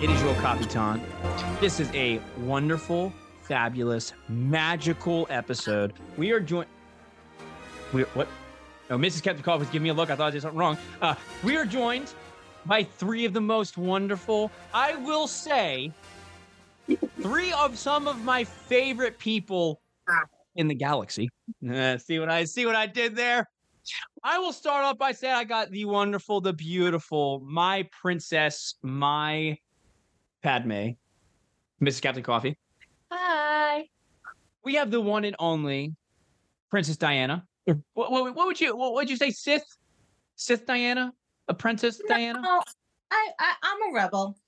It is your Capitan. This is a wonderful, fabulous, magical episode. We are joined. We what? Oh, Mrs. Keptikov was giving me a look. I thought I did something wrong. Uh, we are joined by three of the most wonderful, I will say, three of some of my favorite people in the galaxy. Uh, see what I see what I did there? I will start off by saying I got the wonderful, the beautiful, my princess, my Padme, Mrs. Captain Coffee. Hi. We have the one and only Princess Diana. What, what, what would you what would you say, Sith? Sith Diana? Apprentice Princess Diana? I, I I'm a rebel.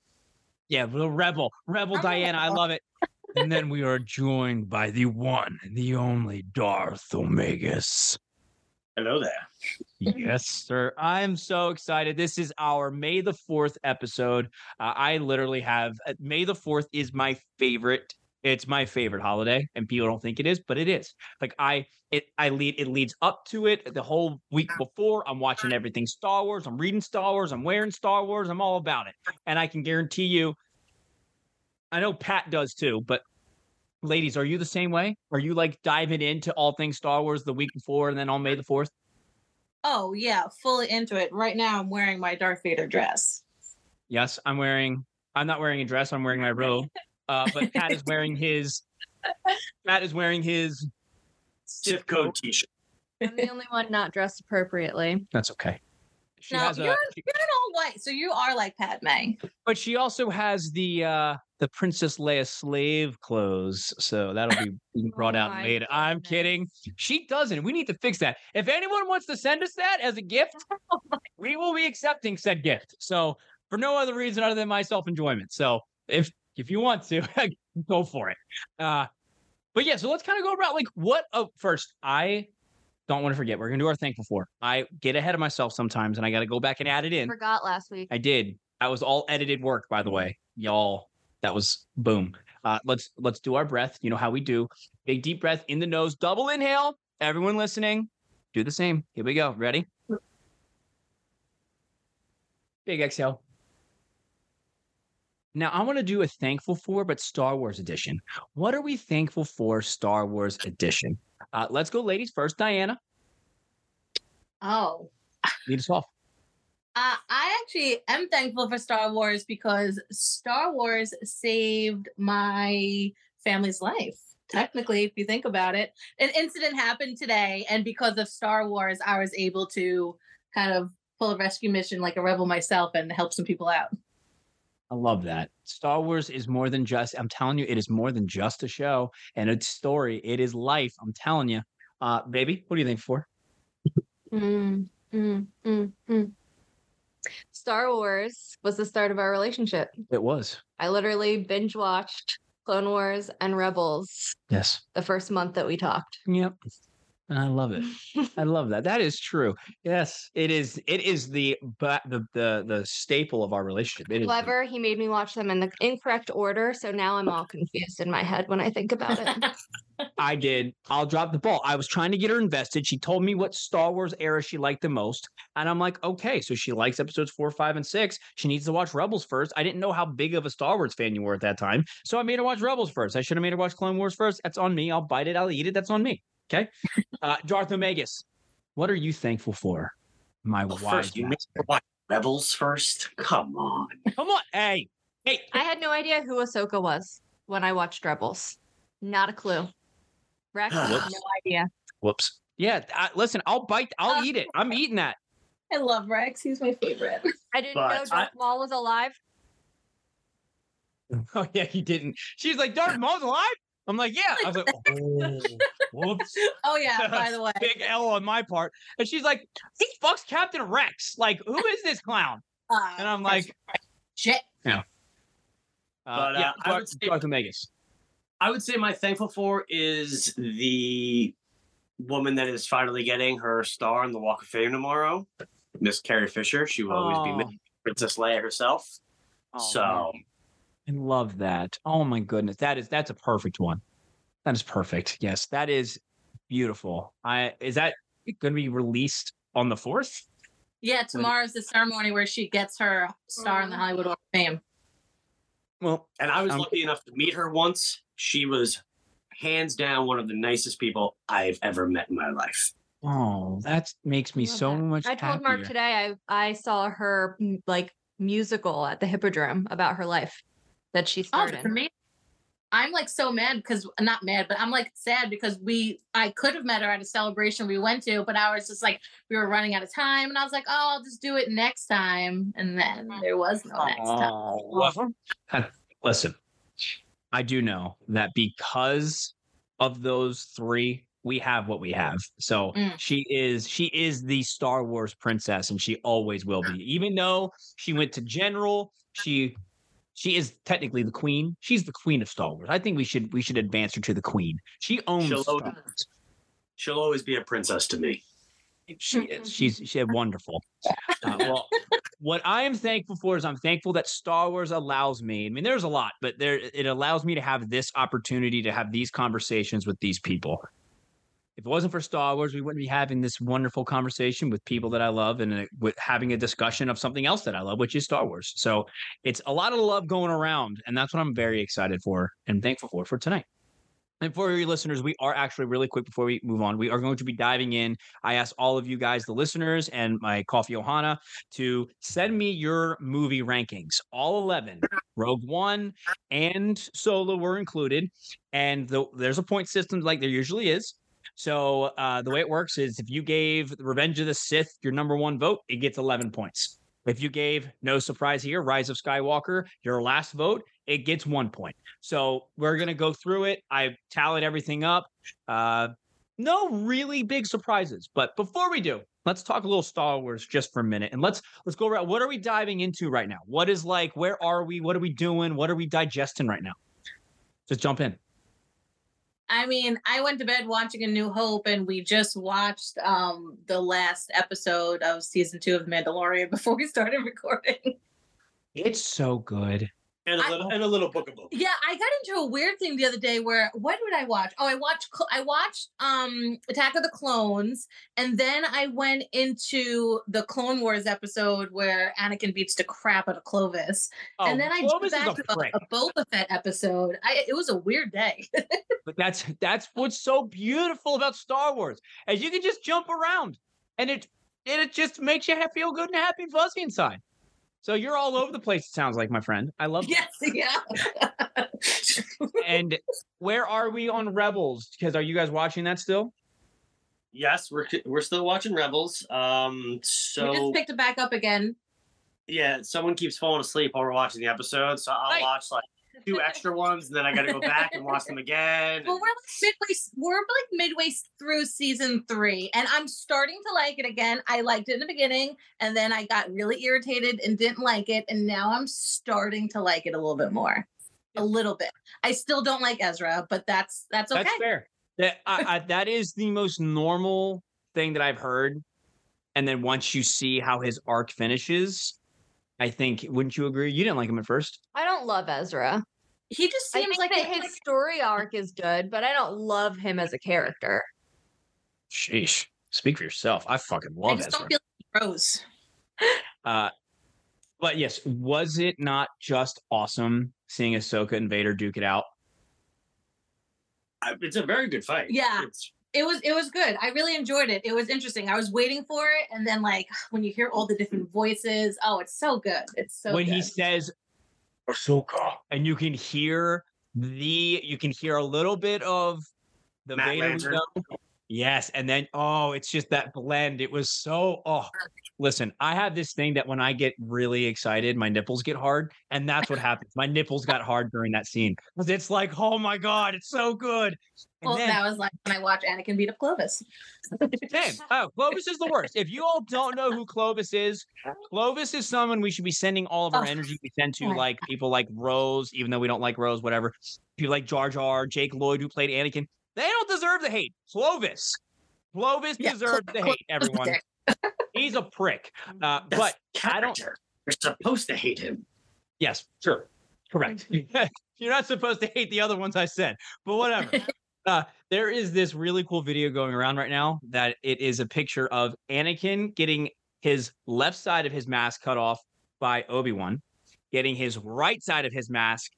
Yeah, the rebel, rebel I'm a Diana. I love it. And then we are joined by the one and the only Darth Omegas. Hello there. Yes, sir. I'm so excited. This is our May the 4th episode. Uh, I literally have uh, May the 4th is my favorite. It's my favorite holiday, and people don't think it is, but it is. Like I, it, I lead. It leads up to it. The whole week before, I'm watching everything Star Wars. I'm reading Star Wars. I'm wearing Star Wars. I'm all about it, and I can guarantee you. I know Pat does too, but ladies, are you the same way? Are you like diving into all things Star Wars the week before, and then on May the 4th? Oh yeah, fully into it. Right now, I'm wearing my Darth Vader dress. Yes, I'm wearing. I'm not wearing a dress. I'm wearing my robe. Uh, but Pat is wearing his. Pat is wearing his. Zip code t-shirt. I'm the only one not dressed appropriately. That's okay. She no, has you're, a, you're in all white, so you are like Padme. but she also has the uh the Princess Leia slave clothes. So that'll be brought Oh out later. I'm kidding. She doesn't. We need to fix that. If anyone wants to send us that as a gift, we will be accepting said gift. So for no other reason other than my self enjoyment. So if if you want to, go for it. Uh, but yeah, so let's kind of go about like what. Oh, first, I don't want to forget. We're gonna do our thankful for. I get ahead of myself sometimes, and I got to go back and add it in. Forgot last week. I did. I was all edited work, by the way, y'all. That was boom. Uh, let's let's do our breath. You know how we do. Big deep breath in the nose, double inhale. Everyone listening, do the same. Here we go. Ready? Big exhale. Now I want to do a thankful for, but Star Wars edition. What are we thankful for, Star Wars edition? Uh, let's go, ladies first. Diana, Oh, lead us off. Uh, I actually am thankful for Star Wars because Star Wars saved my family's life. Technically, if you think about it, an incident happened today, and because of Star Wars, I was able to kind of pull a rescue mission like a rebel myself and help some people out. I love that. Star Wars is more than just, I'm telling you, it is more than just a show and a story. It is life. I'm telling you. Uh, baby, what do you think for? Mm, mm, mm, mm. Star Wars was the start of our relationship. It was. I literally binge watched Clone Wars and Rebels Yes. the first month that we talked. Yep. And I love it. I love that. That is true. Yes, it is. It is the but the the the staple of our relationship. It However, he made me watch them in the incorrect order, so now I'm all confused in my head when I think about it. I did. I'll drop the ball. I was trying to get her invested. She told me what Star Wars era she liked the most. And I'm like, okay, so she likes episodes four, five, and six. She needs to watch Rebels first. I didn't know how big of a Star Wars fan you were at that time. So I made her watch Rebels first. I should have made her watch Clone Wars first. That's on me. I'll bite it. I'll eat it. That's on me. Okay. Uh, Darth Omegas, what are you thankful for? My Well, wise first, you made master? me watch Rebels first. Come on. Come on. Hey. Hey. I had no idea who Ahsoka was when I watched Rebels. Not a clue. Rex, no Whoops. idea. Whoops. Yeah. I, listen, I'll bite. I'll eat it. I'm eating that. I love Rex. He's my favorite. I didn't know But I- Darth Maul was alive. Oh yeah, he didn't. She's like, Darth Maul's alive. I'm like, yeah. I was like, oh, whoops. Oh yeah, by the way. Big L on my part. And she's like, he fucks Captain Rex. Like, who is this clown? Uh, And I'm like, shit. uh, But, uh, yeah, I Dark, would say- Dark Vegas. I would say my thankful for is the woman that is finally getting her star in the Walk of Fame tomorrow, Miss Carrie Fisher. She will always be Oh. Princess Leia herself. Oh, so man. I love that. Oh my goodness. That is that's a perfect one. That is perfect. Yes, that is beautiful. I is that going to be released on the 4th? Yeah, tomorrow's the ceremony where she gets her star in the Hollywood Walk of Fame. Well, and I was Um, lucky enough to meet her once. She was hands down one of the nicest people I've ever met in my life. oh, that makes me so that. much I told Mark today I I saw her mm, like musical at the Hippodrome about her life that she Oh, started. that's amazing. I'm like so mad because not mad, but I'm like sad because we I could have met her at a celebration we went to, but I was just like we were running out of time, and I was like, oh, I'll just do it next time, and then mm. there was no next time. Oh, well, listen, I do know that because of those three, we have what we have. So Mm. she is she is the Star Wars princess, and she always will be. Even though she went to general, she she is technically the queen. She's the queen of Star Wars. I think we should we should advance her to the queen. She owns She'll Star own- Wars. She'll always be a princess to me. She is. She's she's wonderful. Uh, well, what I am thankful for is I'm thankful that Star Wars allows me. I mean, there's a lot, but there it allows me to have this opportunity to have these conversations with these people. If it wasn't for Star Wars, we wouldn't be having this wonderful conversation with people that I love and uh, with having a discussion of something else that I love, which is Star Wars. So it's a lot of love going around, and that's what I'm very excited for and thankful for for tonight. And for your listeners, we are actually really quick before we move on. We are going to be diving in I asked all of you guys, the listeners, and my coffee Ohana to send me your movie rankings. All 11, Rogue One and Solo were included. And the, there's a point system like there usually is. So uh, the way it works is if you gave Revenge of the Sith your number one vote, it gets 11 points. If you gave, no surprise here, Rise of Skywalker your last vote, it gets one point. So we're going to go through it. I tallied everything up. Uh, no really big surprises. But before we do, let's talk a little Star Wars just for a minute, and let's let's go around. What are we diving into right now? What is like? Where are we? What are we doing? What are we digesting right now? Just jump in. I mean, I went to bed watching A New Hope, and we just watched um the last episode of season two of Mandalorian before we started recording. It's so good. And a I- little and a little book of. Yeah, I got into a weird thing the other day where what did I watch? Oh, I watched I watched um Attack of the Clones, and then I went into the Clone Wars episode where Anakin beats the crap out of Clovis, Oh, and then I Clovis is back to a a, prick. a Boba Fett episode. I it was a weird day. But that's that's what's so beautiful about Star Wars, as you can just jump around, and it and it just makes you feel good and happy and fuzzy inside. So you're all over the place. It sounds like my friend. I love. yes, yeah. And where are we on Rebels? Because are you guys watching that still? Yes, we're we're still watching Rebels. Um, so we so just picked it back up again. yeah, someone keeps falling asleep while we're watching the episode, so I'll Right. watch like two extra ones, and then I got to go back and watch them again. Well, we're like midway. We're like midway through season three, and I'm starting to like it again. I liked it in the beginning, and then I got really irritated and didn't like it, and now I'm starting to like it a little bit more. A little bit. I still don't like Ezra, but that's that's okay. That's fair. That I, I, that is the most normal thing that I've heard. And then once you see how his arc finishes, I think wouldn't you agree? You didn't like him at first. I don't love Ezra. He just I seems think like that a- his story arc is good, but I don't love him as a character. Sheesh. Speak for yourself. I fucking I love just Ezra. don't feel like he grows. Uh, but yes, was it not just awesome seeing Ahsoka and Vader duke it out? I- it's a very good fight. Yeah. It's, It was it was good. I really enjoyed it. It was interesting. I was waiting for it, and then like when you hear all the different voices, oh, it's so good. It's so when good. he says Ahsoka, and you can hear the you can hear a little bit of the Matt Vader we Lanter. know. Yes, and then oh, it's just that blend. It was so oh. Listen, I have this thing that when I get really excited, my nipples get hard, and that's what happens. My nipples got hard during that scene because it's like, oh my god, it's so good. And Well, then, that was like when I watched Anakin beat up Clovis. Same. Oh, Clovis is the worst. If you all don't know who Clovis is, Clovis is someone we should be sending all of our Oh. energy we send to, like people like Rose, even though we don't like Rose, whatever. People like Jar Jar, Jake Lloyd, who played Anakin. They don't deserve the hate. Clovis. Clovis Yeah, deserves the hate, everyone. He's a prick. Uh, That's but I don't- You're supposed to hate him. yes, sure. Correct. You're not supposed to hate the other ones I said, but whatever. Uh, there is this really cool video going around right now that it is a picture of Anakin getting his left side of his mask cut off by Obi-Wan, getting his right side of his mask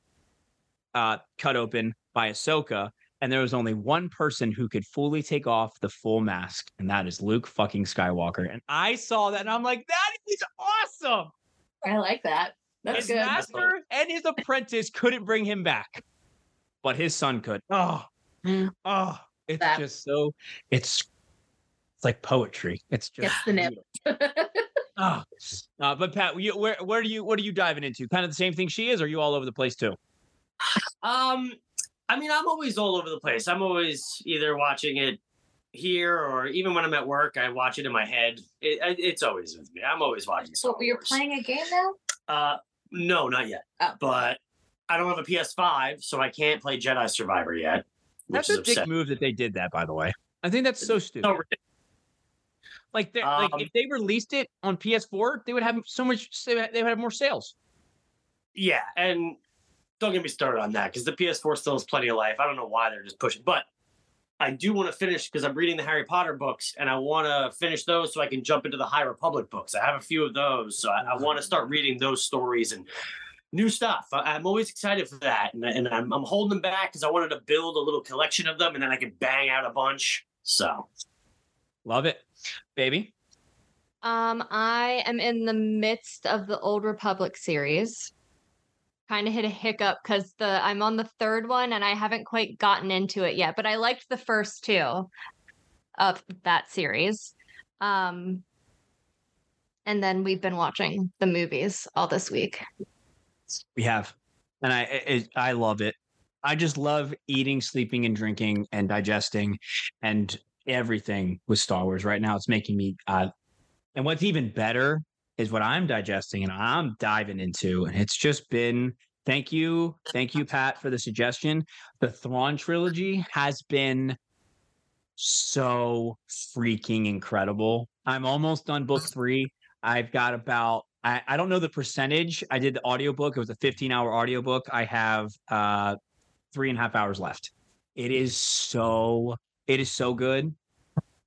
uh, cut open by Ahsoka, and there was only one person who could fully take off the full mask, and that is Luke fucking Skywalker. And I saw that, and I'm like, that is awesome. I like that. That's his good. master and his apprentice couldn't bring him back, but his son could. Oh. Oh, it's That- just so it's it's like poetry. It's just Gets the nip. Oh. Uh, but Pat, you, where where do you what are you diving into? Kind of the same thing she is, or are you all over the place too? Um, I mean, I'm always all over the place. I'm always either watching it here or even when I'm at work, I watch it in my head. It, I- it's always with me. I'm always watching. So you're playing a game now? Uh, no, not yet. Oh. But I don't have a PS5, so I can't play Jedi Survivor yet. That's a dick upsetting. move that they did that, by the way. I think that's so stupid. Ridiculous. Like, they like Um, if they released it on PS4, they would have so much. They would have more sales. Yeah, and don't get me started on that because the PS4 still has plenty of life. I don't know why they're just pushing, but I do want to finish because I'm reading the Harry Potter books and I want to finish those so I can jump into the High Republic books. I have a few of those, so I, I want to start reading those stories and new stuff. I, I'm always excited for that, and, and I'm, I'm holding them back because I wanted to build a little collection of them and then I can bang out a bunch. So Love it, baby. Um, I am in the midst of the Old Republic series. Kind of hit a hiccup because the I'm on the third one and I haven't quite gotten into it yet, but I liked the first two of that series. Um, and then we've been watching the movies all this week. We have, and I I, I love it. I just love eating, sleeping, and drinking, and digesting, and everything with Star Wars right now. It's making me. Uh, and what's even better is what I'm digesting and I'm diving into, and it's just been. Thank you, thank you, Pat, for the suggestion. The Thrawn trilogy has been so freaking incredible. I'm almost done book three. I've got about I, I don't know the percentage. I did the audiobook. It was a 15 hour audiobook. I have uh three and a half hours left. It is so it is so good.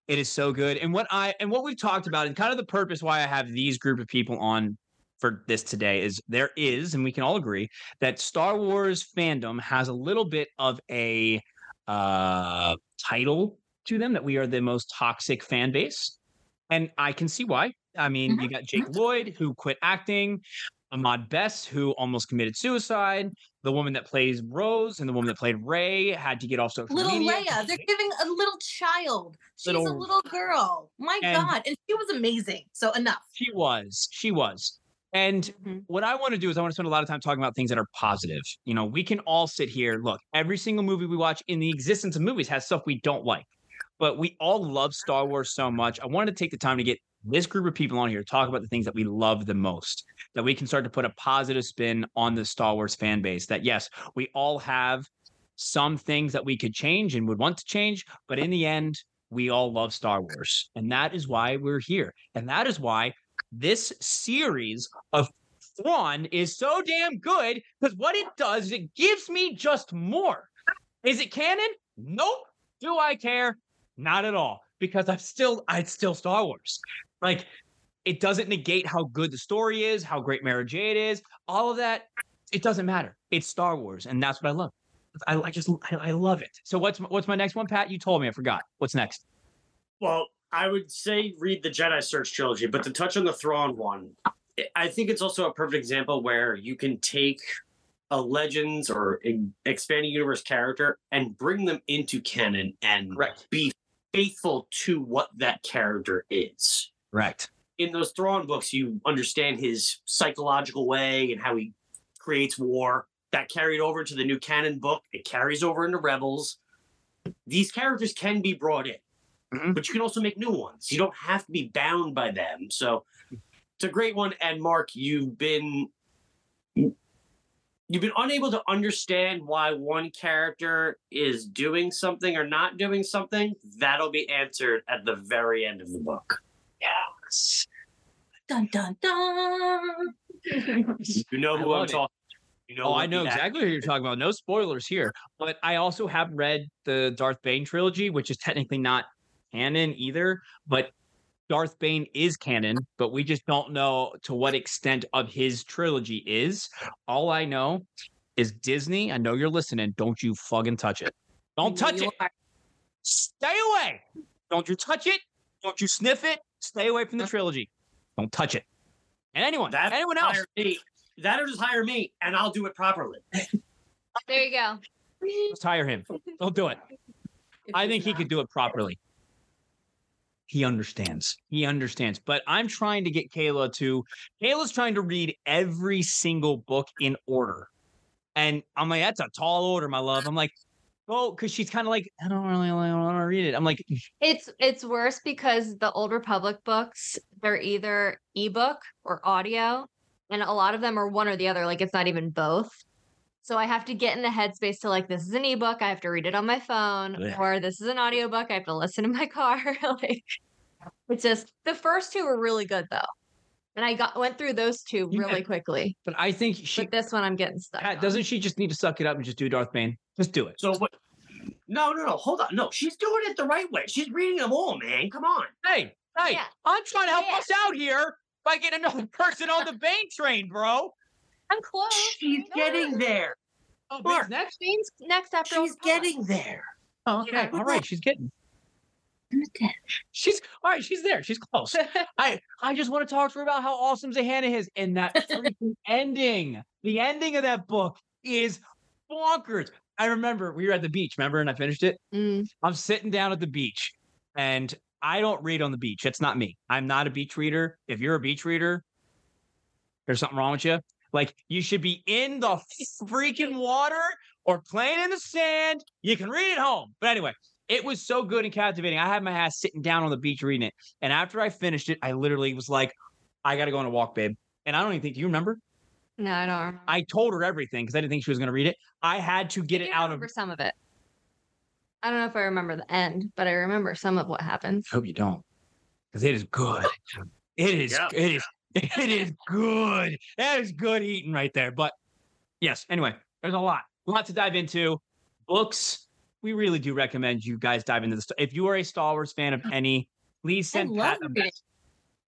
It is so good. And what I and what we've talked about and kind of the purpose why I have these group of people on for this today is there is, and we can all agree, that Star Wars fandom has a little bit of a uh title to them that we are the most toxic fan base. And I can see why. I mean, you got Jake Lloyd, who quit acting, Ahmed Best, who almost committed suicide, the woman that plays Rose and the woman that played Rey had to get off social Little media. Leia. They're giving a little child. She's a Little- little girl. My And- God. And she was amazing. So enough. She was. She was. And Mhm. what I want to do is I want to spend a lot of time talking about things that are positive. You know, we can all sit here. Look, every single movie we watch in the existence of movies has stuff we don't like, but we all love Star Wars so much. I wanted to take the time to get this group of people on here to talk about the things that we love the most, that we can start to put a positive spin on the Star Wars fan base. That yes, we all have some things that we could change and would want to change, but in the end, we all love Star Wars. And that is why we're here. And that is why this series of Thrawn is so damn good because what it does it gives me just more. Is it canon? Nope. Do I care? Not at all. Because I'm still, it's still Star Wars. Like, it doesn't negate how good the story is, how great Mara Jade is, all of that. It doesn't matter. It's Star Wars, and that's what I love. I, I just, I, I love it. So what's what's my next one, Pat? You told me, I forgot. What's next? Well, I would say read the Jedi Search trilogy, but to touch on the Thrawn one, I- think it's also a perfect example where you can take a Legends or expanding universe character and bring them into canon and Correct. be faithful to what that character is. Right. In those Thrawn books, you understand his psychological way and how he creates war. That carried over to the new canon book. It carries over into Rebels. These characters can be brought in, Mhm. but you can also make new ones. You don't have to be bound by them. So it's a great one. And Mark, you've been you've been unable to understand why one character is doing something or not doing something. That'll be answered at the very end of the book. Yes. Dun dun dun. You know I who I'm it. talking. You know Oh, I know exactly what you're talking about. No spoilers here. But I also have read the Darth Bane trilogy, which is technically not canon either. But Darth Bane is canon, but we just don't know to what extent of his trilogy is. All I know is Disney. I know you're listening. Don't you fucking touch it. Don't touch it. Stay away. Don't you touch it. Don't you sniff it. Stay away from the trilogy. Don't touch it. And anyone, That anyone else. hire me. That'll just hire me, and I'll do it properly. There you go. Just hire him. Don't do it. if I it's think he not- could do it properly. He understands. He understands. But I'm trying to get Kayla to. Kayla's trying to read every single book in order, and I'm like, that's a tall order, my love. I'm like, oh, because she's kind of like, I don't really want to read it. I'm like, mm. It's it's worse because the old Republic books, they're either ebook or audio, and a lot of them are one or the other. Like it's not even both. So I have to get in the headspace to like this is an ebook, I have to read it on my phone, Yeah. or this is an audiobook, I have to listen in my car. like it's just the first two were really good though. And I got went through those two Yeah. really quickly. but I think she but this one I'm getting stuck. Pat, on. doesn't she just need to suck it up and just do Darth Bane? Just do it. So what? No, no, no. Hold on. No, she's doing it the right way. She's reading them all, man. Come on. Hey, hey, Yeah. I'm trying to help Yeah. us out here by getting another person on the Bane train, bro. I'm close. She's No. getting there. Oh, Mark, next. Bane's next after She's getting there. Oh, okay. Yeah. All right, she's getting. She's all right. She's there. She's close. I I just want to talk to her about how awesome Zannah is, and that freaking ending. The ending of that book is bonkers. I remember we were at the beach. Remember, and I finished it. Mm. I'm sitting down at the beach, and I don't read on the beach. It's not me. I'm not a beach reader. If you're a beach reader, there's something wrong with you. Like you should be in the freaking water or playing in the sand. You can read it home. But anyway, it was so good and captivating. I had my ass sitting down on the beach reading it. And after I finished it, I literally was like, I gotta go on a walk, babe. And I don't even think, do you remember? No, I don't remember. I told her everything because I didn't think she was gonna read it. I had to get I it out of remember some of it. I don't know if I remember the end, but I remember some of what happens. I hope you don't. Because it is good. It is Yeah. it is it is good. That is good eating right there. But yes, anyway, there's a lot. A lot to dive into. Books. We really do recommend you guys dive into this. If you are a Star Wars fan of any, please send I love Pat reading.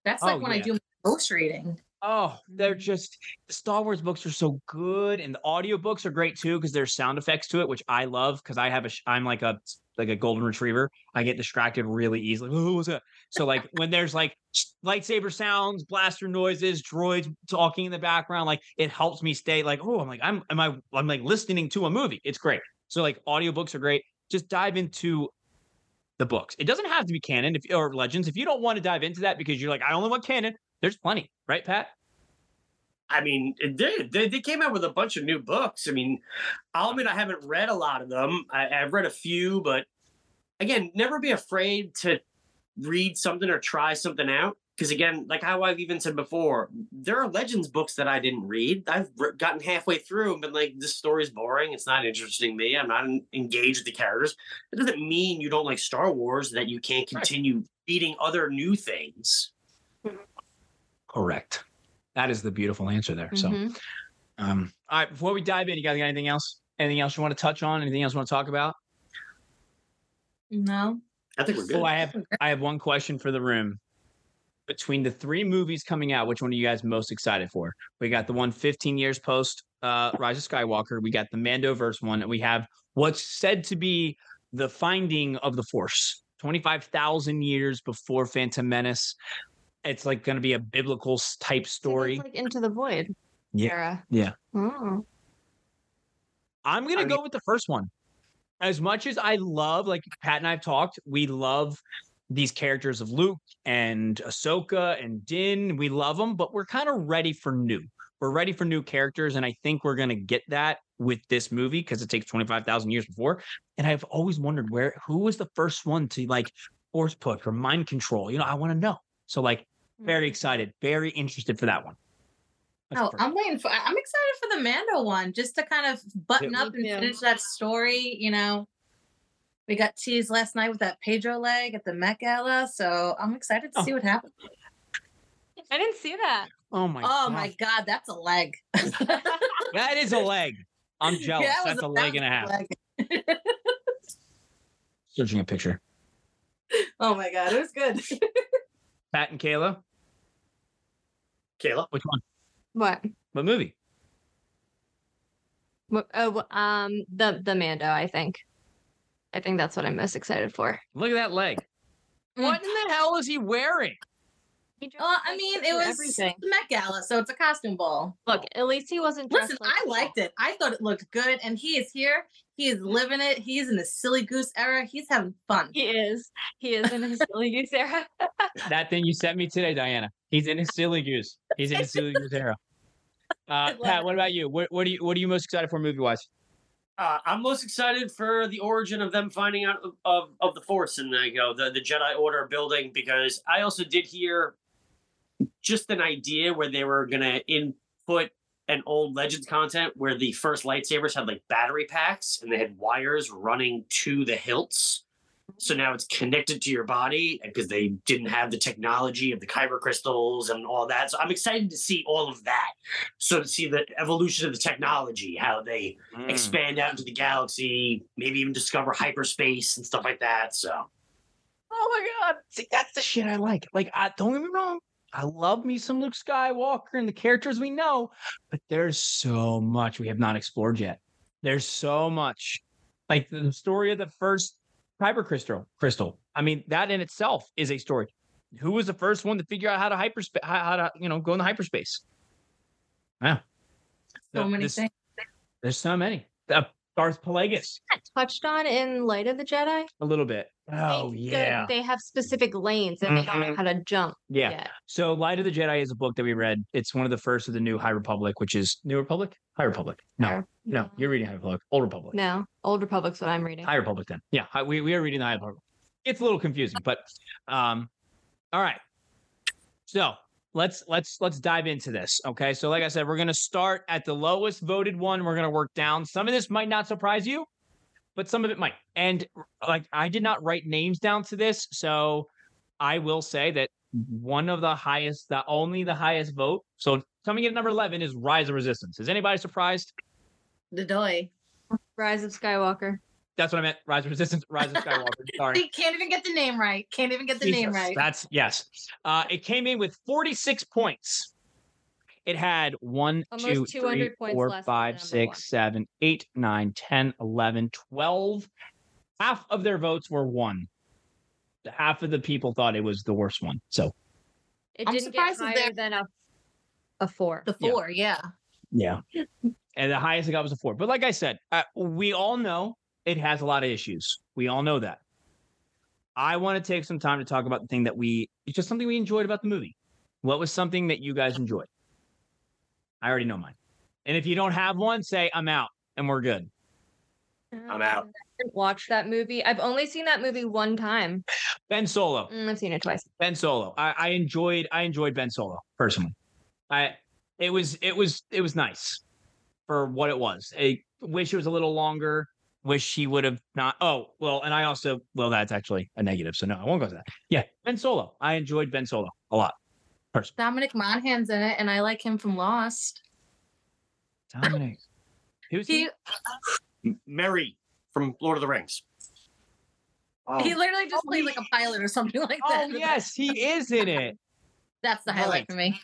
That's like Oh, when I do my ghost reading. Oh, they're Mhm. just the Star Wars books are so good, and the audiobooks are great too because there's sound effects to it, which I love because I have a I'm like a like a golden retriever. I get distracted really easily. So like when there's like lightsaber sounds, blaster noises, droids talking in the background, like it helps me stay like oh I'm like I'm am I I'm like listening to a movie. It's great. So like audiobooks are great. Just dive into the books. It doesn't have to be canon if or legends. If you don't want to dive into that because you're like I only want canon, there's plenty, right, Pat? I mean, it did. They, they came out with a bunch of new books. I mean, I'll admit I haven't read a lot of them. I, I've read a few, but again, never be afraid to read something or try something out. Because again, like how I've even said before, there are Legends books that I didn't read. I've re- gotten halfway through and been like, this story's boring. It's not interesting me. I'm not en- engaged with the characters. It doesn't mean you don't like Star Wars that you can't Right. continue reading other new things. Mm-hmm. Correct. That is the beautiful answer there. So, Mhm. um, all right. Before we dive in, you guys got anything else? Anything else you want to touch on? Anything else you want to talk about? No. I think we're good. Oh, I have. I have one question for the room. Between the three movies coming out, which one are you guys most excited for? We got the one 15 years post uh, Rise of Skywalker. We got the Mandoverse one, and we have what's said to be the finding of the Force. 25,000 years before Phantom Menace. It's like going to be a biblical type So that's story. like Into the Void. Yeah. Era. Yeah. Oh. I'm gonna go mean- with the first one. as much as I love, like Pat and I've talked, we love these characters of Luke and Ahsoka and Din. We love them, but we're kind of ready for new. We're ready for new characters, and I think we're gonna get that with this movie because it takes twenty five thousand years before. And I've always wondered where who was the first one to like force push or mind control. You know, I want to know. So like, very mm. excited, very interested for that one. That's Oh, perfect. I'm waiting for. I'm excited for the Mando one, just to kind of button Me up and too. finish that story. You know, we got teased last night with that Pedro leg at the Met Gala, so I'm excited to Oh. see what happens. I didn't see that. oh my, oh God. my God, that's a leg. that is a leg. I'm jealous. Yeah, it That's a that leg and a half. leg. Searching a picture. oh my God, it was good. Pat and Kayla, Kayla. which one? What? What movie? What? Oh, um, the the Mando. I think. I think that's what I'm most excited for. Look at that leg. What in the hell is he wearing? Well, I mean, it was everything. the Met Gala, so it's a costume ball. Look, at least he wasn't. Listen, like I liked it. I thought it looked good, and he is here. He is living it. He's in the silly goose era. He's having fun. He is. He is in his silly goose era. That thing you sent me today, Diana. He's in his silly goose. He's in his silly goose era. Uh, Pat, it. what about you? What, what are you what are you most excited for movie wise? Uh, I'm most excited for the origin of them finding out of, of, of the Force and the, you know, the the Jedi Order building because I also did hear just an idea where they were gonna input an old Legends content where the first lightsabers had like battery packs and they had wires running to the hilts. So now it's connected to your body because they didn't have the technology of the kyber crystals and all that. So I'm excited to see all of that. So to see the evolution of the technology, how they Hmm. expand out into the galaxy, maybe even discover hyperspace and stuff like that. So Oh my god! See, that's the shit I like. Like, I don't get me wrong. I love me some Luke Skywalker and the characters we know, but there's so much we have not explored yet. There's so much, like the story of the first kyber crystal. Crystal. I mean, that in itself is a story. Who was the first one to figure out how to hyperspace? How, to you know go in the hyperspace? Yeah. So The- many this- things. There's so many. Uh, Darth Plagueis, Touched on in Light of the Jedi. a little bit. Oh They- yeah, They have specific lanes and they don't know Mhm. how to jump. yeah. yet. So, Light of the Jedi is a book that we read. It's one of the first of the new High Republic, which is New Republic, High Republic. No, Or- no, you're reading High Republic, Old Republic, No, Old Republic's what I'm reading. High Republic. Then, yeah, we we are reading the High Republic. It's a little confusing, but um, all right. So let's let's let's dive into this. Okay, so like I said, we're gonna start at the lowest voted one. We're gonna work down. Some of this might not surprise you, but some of it might. And like I did not write names down to this, so I will say that one of the highest, the only the highest vote. So coming in at number eleven is Rise of Resistance. Is anybody surprised? The doy. Rise of Skywalker. That's what I meant. Rise of Resistance. Rise of Skywalker. Sorry. He can't even get the name right. Can't even get the name right. That's yes. Uh, it came in with 46 points. It had one, Almost two, 200 three, points four, less than five, number six, one. seven, eight, nine, 10, 11, 12. Half of their votes were one. Half of the people thought it was the worst one. So, It I'm didn't get higher than a a four. the Yeah. four, yeah. yeah. and the highest it got was a four. But like I said, uh, we all know it has a lot of issues. We all know that. I want to take some time to talk about the thing that we, it's just something we enjoyed about the movie. What was something that you guys enjoyed? I already know mine. And if you don't have one, say I'm out and we're good. I'm out. Um, I didn't watch that movie. I've only seen that movie one time. Ben Solo. Mm, I've seen it twice. Ben Solo. I, I enjoyed I enjoyed Ben Solo personally. I it was it was it was nice for what it was. I wish it was a little longer. Wish she would have not. Oh well, and I also well that's actually a negative. So no, I won't go to that. Yeah, Ben Solo. I enjoyed Ben Solo a lot. Personally, Dominic Monaghan's in it, and I like him from Lost. Dominic. Who's he? He Merry from Lord of the Rings. Oh, he literally just Oh, played like a pilot or something like oh that. yes, he is in it. That's the highlight for me.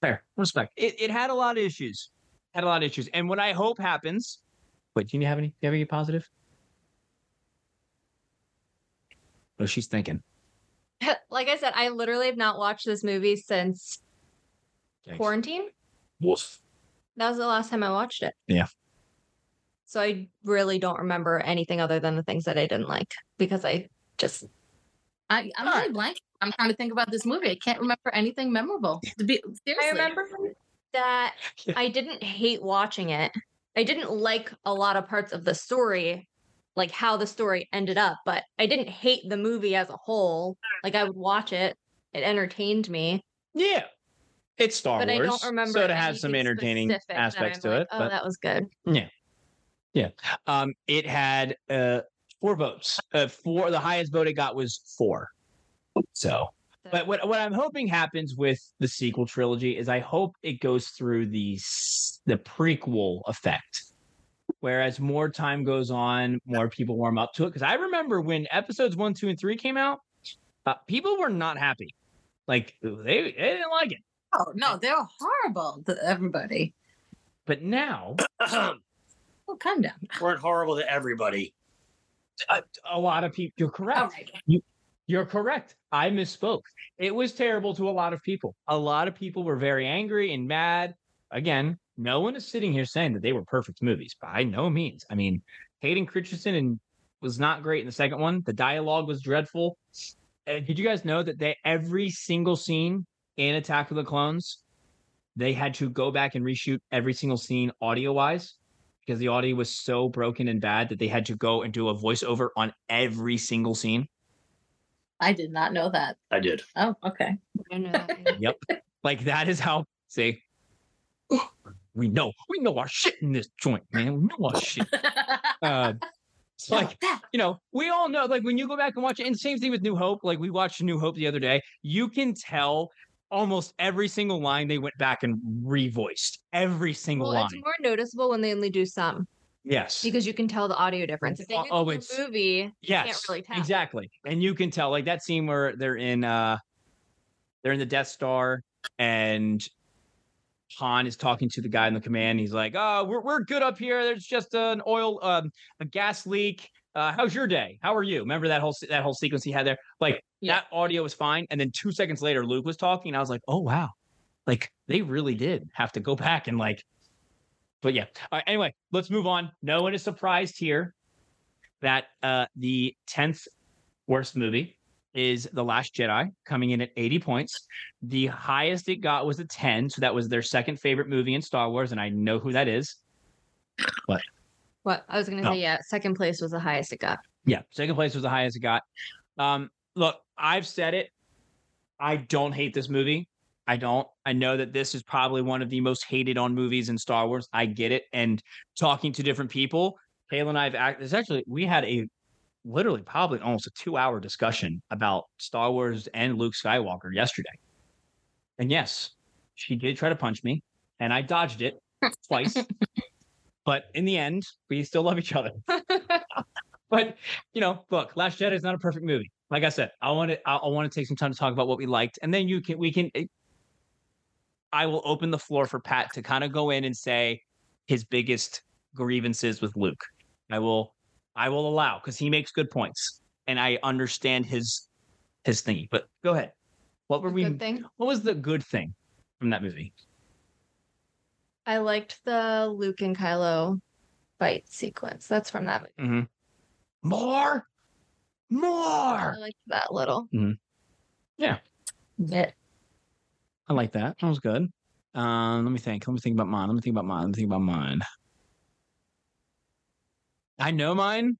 Fair respect. It it had a lot of issues. Had a lot of issues, and what I hope happens. Wait, do you have any? Do you have any positive? Oh, she's thinking. like I said, I literally have not watched this movie since Yikes. quarantine. Woof. That was the last time I watched it. Yeah. So I really don't remember anything other than the things that I didn't like because I just I, I'm really blank. I'm trying to think about this movie. I can't remember anything memorable. To be seriously, I remember that I didn't hate watching it. I didn't like a lot of parts of the story, like how the story ended up, but I didn't hate the movie as a whole. Like I would watch it. It entertained me. Yeah. It's Star but Wars. I don't remember. so to have some entertaining aspects to like, it. Oh, but that was good. Yeah. Yeah. Um it had uh four votes. Uh four the highest vote it got was four. So but what, what I'm hoping happens with the sequel trilogy is I hope it goes through the the prequel effect. Whereas more time goes on, more people warm up to it. Because I remember when episodes one, two, and three came out, uh, people were not happy. Like they, they didn't like it. Oh no, they're horrible to everybody. But now Oh, calm down. Weren't horrible to everybody. a, a lot of people. You're correct. All right. You're correct. I misspoke. It was terrible to a lot of people. A lot of people were very angry and mad. Again, no one is sitting here saying that they were perfect movies by no means. I mean, Hayden Christensen and was not great in the second one. The dialogue was dreadful. And did you guys know that they every single scene in Attack of the Clones, they had to go back and reshoot every single scene audio wise because the audio was so broken and bad that they had to go and do a voiceover on every single scene. I did not know that. I did. Oh, okay. I know. Yep. Like that is how see. We know we know our shit in this joint, man. We know our shit. Uh, it's like you know, we all know. Like when you go back and watch it, and same thing with New Hope. Like we watched New Hope the other day. You can tell almost every single line they went back and revoiced every single well, line. it's more noticeable when they only do some yes. because you can tell the audio difference. If they Oh, do oh, it's- movie, yes. really tell. Exactly. And you can tell like that scene where they're in uh they're in the Death Star and Han is talking to the guy in the command. He's like, "Oh, we're we're good up here. There's just an oil, um, a gas leak. Uh, how's your day? How are you?" Remember that whole that whole sequence he had there? Like Yeah. that audio was fine, and then two seconds later, Luke was talking. And I was like, "Oh wow, like they really did have to go back and like." But yeah. All right, anyway, let's move on. No one is surprised here that uh, the tenth worst movie is The Last Jedi, coming in at 80 points. The highest it got was a 10, so that was their second favorite movie in Star Wars, and I know who that is. What What? I was gonna No. say, yeah, second place was the highest it got. Yeah, second place was the highest it got. Um, look, I've said it. I don't hate this movie. I don't. I know that this is probably one of the most hated on movies in Star Wars. I get it. And talking to different people, Kayla and I have act. There's actually we had a literally probably almost a two hour discussion about Star Wars and Luke Skywalker yesterday. And yes, she did try to punch me, and I dodged it twice. but in the end, we still love each other. but you know, look, Last Jedi is not a perfect movie. Like I said, I want to I, I want to take some time to talk about what we liked, and then you can we can. Eh, I will open the floor for Pat to kind of go in and say his biggest grievances with Luke. I will I will allow because he makes good points, and I understand his his thingy. But go ahead. What were we? Good thing. What was the good thing from that movie? I liked the Luke and Kylo fight sequence. That's from that movie. Mm-hmm. More, more. I liked that a Yeah. Bit. I like that. That was good. Um, let me think. Let me think about mine. Let me think about mine. Let me think about mine. I know mine,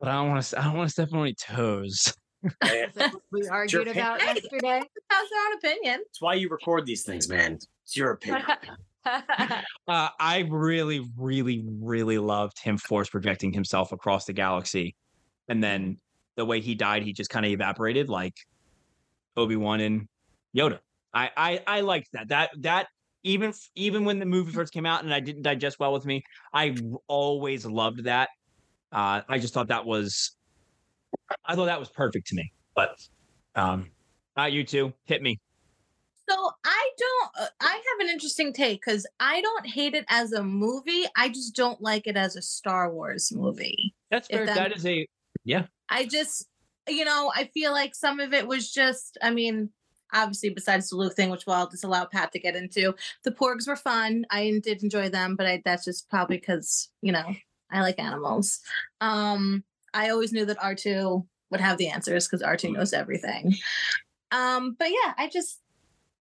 but I don't want to. I don't want to step on any toes. Is it what we argued opinion. about yesterday. That's our own opinion. It's why you record these things, man. It's your opinion. Uh, I really, really, really loved him force projecting himself across the galaxy, and then the way he died, he just kind of evaporated like Obi Wan and Yoda. I, I, I liked that. That that even even when the movie first came out and I didn't digest well with me, I always loved that. Uh, I just thought that was, I thought that was perfect to me. But, um, not you two, hit me. So I don't. Uh, I have an interesting take because I don't hate it as a movie. I just don't like it as a Star Wars movie. That's fair. that- That is a I just, you know, I feel like some of it was just. I mean, obviously besides the Luke thing, which we'll just allow Pat to get into. The porgs were fun. I did enjoy them, but I, that's just probably because you know I like animals. Um, I always knew that R two would have the answers because R two knows everything. Um, but yeah, I just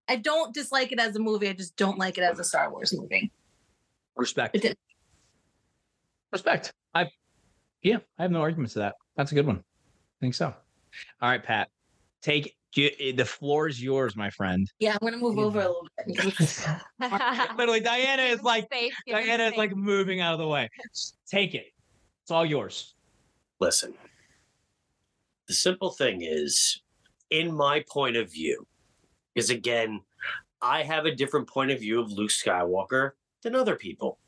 I don't dislike it as a movie. I just don't like it as a Star Wars movie. Respect. Did. Respect. I yeah, I have no arguments to that. That's a good one. I think so. All right, Pat. Take Eh, the floor is yours, my friend. Yeah, I'm gonna move over a little bit. Literally, Diana is like Safe, Diana is safe. like moving out of the way. Take it. It's all yours. Listen, the simple thing is, in my point of view, is again, I have a different point of view of Luke Skywalker than other people.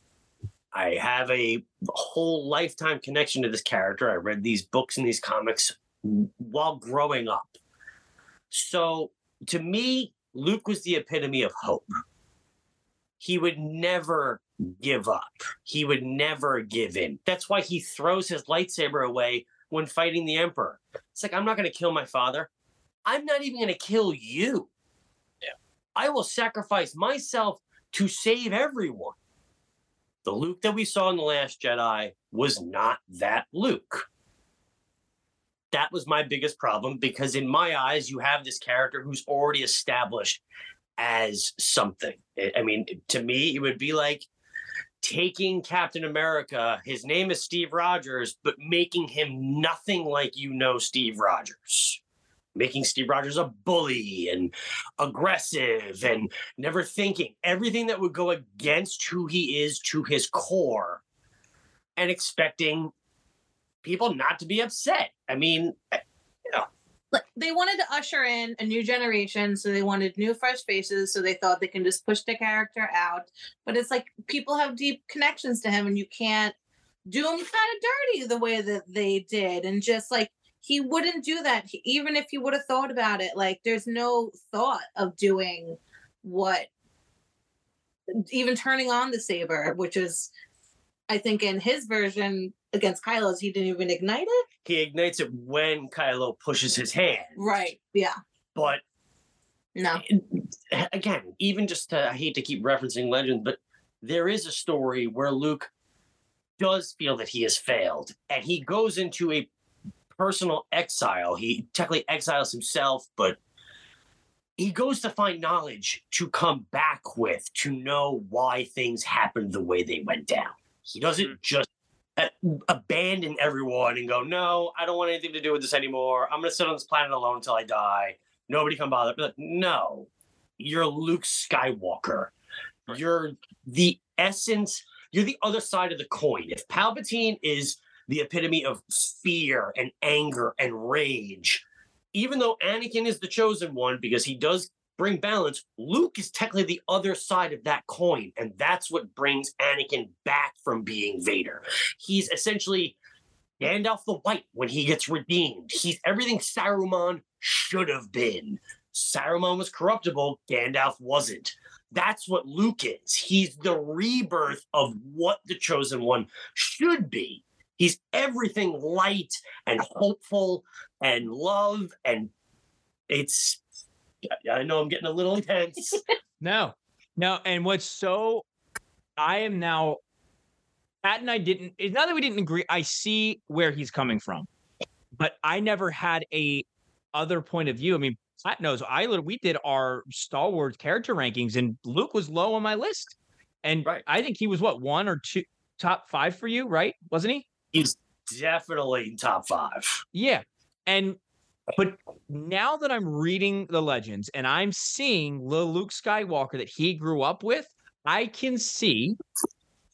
I have a whole lifetime connection to this character. I read these books and these comics while growing up. So to me, Luke was the epitome of hope. He would never give up. He would never give in. That's why he throws his lightsaber away when fighting the Emperor. It's like, I'm not going to kill my father. I'm not even going to kill you. Yeah. I will sacrifice myself to save everyone. The Luke that we saw in The Last Jedi was not that Luke. That was my biggest problem because, in my eyes, you have this character who's already established as something. I- mean, to me, it would be like taking Captain America, his name is Steve Rogers, but making him nothing like you know Steve Rogers. Making Steve Rogers a bully and aggressive and never thinking everything that would go against who he is to his core and expecting people not to be upset. I mean, eh, you know. like they wanted to usher in a new generation so they wanted new fresh faces so they thought they can just push the character out but it's like people have deep connections to him and you can't do him kind of dirty the way that they did and just like he wouldn't do that He- even if he would have thought about it like there's no thought of doing what even turning on the saber which is i think in his version against kylo's he didn't even ignite it he ignites it when Kylo pushes his hand. right yeah But no again, even just to, I hate to keep referencing legends, but there is a story where Luke does feel that he has failed and he goes into a personal exile. He technically exiles himself, but he goes to find knowledge to come back with to know why things happened the way they went down. He doesn't mm-hmm. just a- abandon everyone and go, No, I don't want anything to do with this anymore. I'm going to sit on this planet alone until I die. Nobody come bother. Like, no, you're Luke Skywalker. You're the essence. You're the other side of the coin. If Palpatine is the epitome of fear and anger and rage, even though Anakin is the chosen one because he does bring balance, Luke is technically the other side of that coin. And that's what brings Anakin back from being Vader. He's essentially Gandalf the White when he gets redeemed. He's everything Saruman should have been. Saruman was corruptible, Gandalf wasn't. That's what Luke is. He's the rebirth of what the chosen one should be. He's everything light and hopeful and love and it's I- I know I'm getting a little intense. No, no. And what's so, I am now, Pat and I didn't, it's not that we didn't agree. I see where he's coming from, but I never had a other point of view. I mean, Pat knows I, lit- we did our Star Wars character rankings and Luke was low on my list. And Right. I think he was what, one or two, top five for you, right? Wasn't he? He's definitely top five. Yeah. And but now that I'm reading the legends and I'm seeing the Luke Skywalker that he grew up with, I can see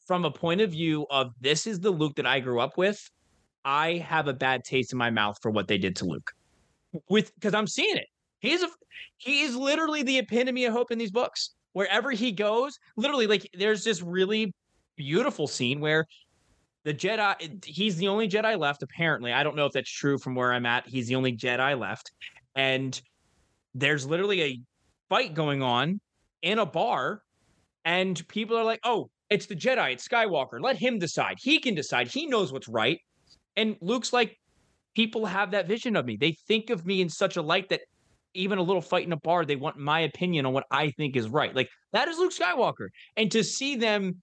from a point of view of this is the Luke that I grew up with. I have a bad taste in my mouth for what they did to Luke. With because I'm seeing it. He's a he is literally the epitome of hope in these books. Wherever he goes, literally, like there's this really beautiful scene where the Jedi, he's the only Jedi left, apparently. I don't know if that's true from where I'm at. He's the only Jedi left. And there's literally a fight going on in a bar, and people are like, oh, it's the Jedi, it's Skywalker. Let him decide. He can decide. He knows what's right. And Luke's like, people have that vision of me. They think of me in such a light that even a little fight in a bar. They want my opinion on what I think is right. Like that is Luke Skywalker. And to see them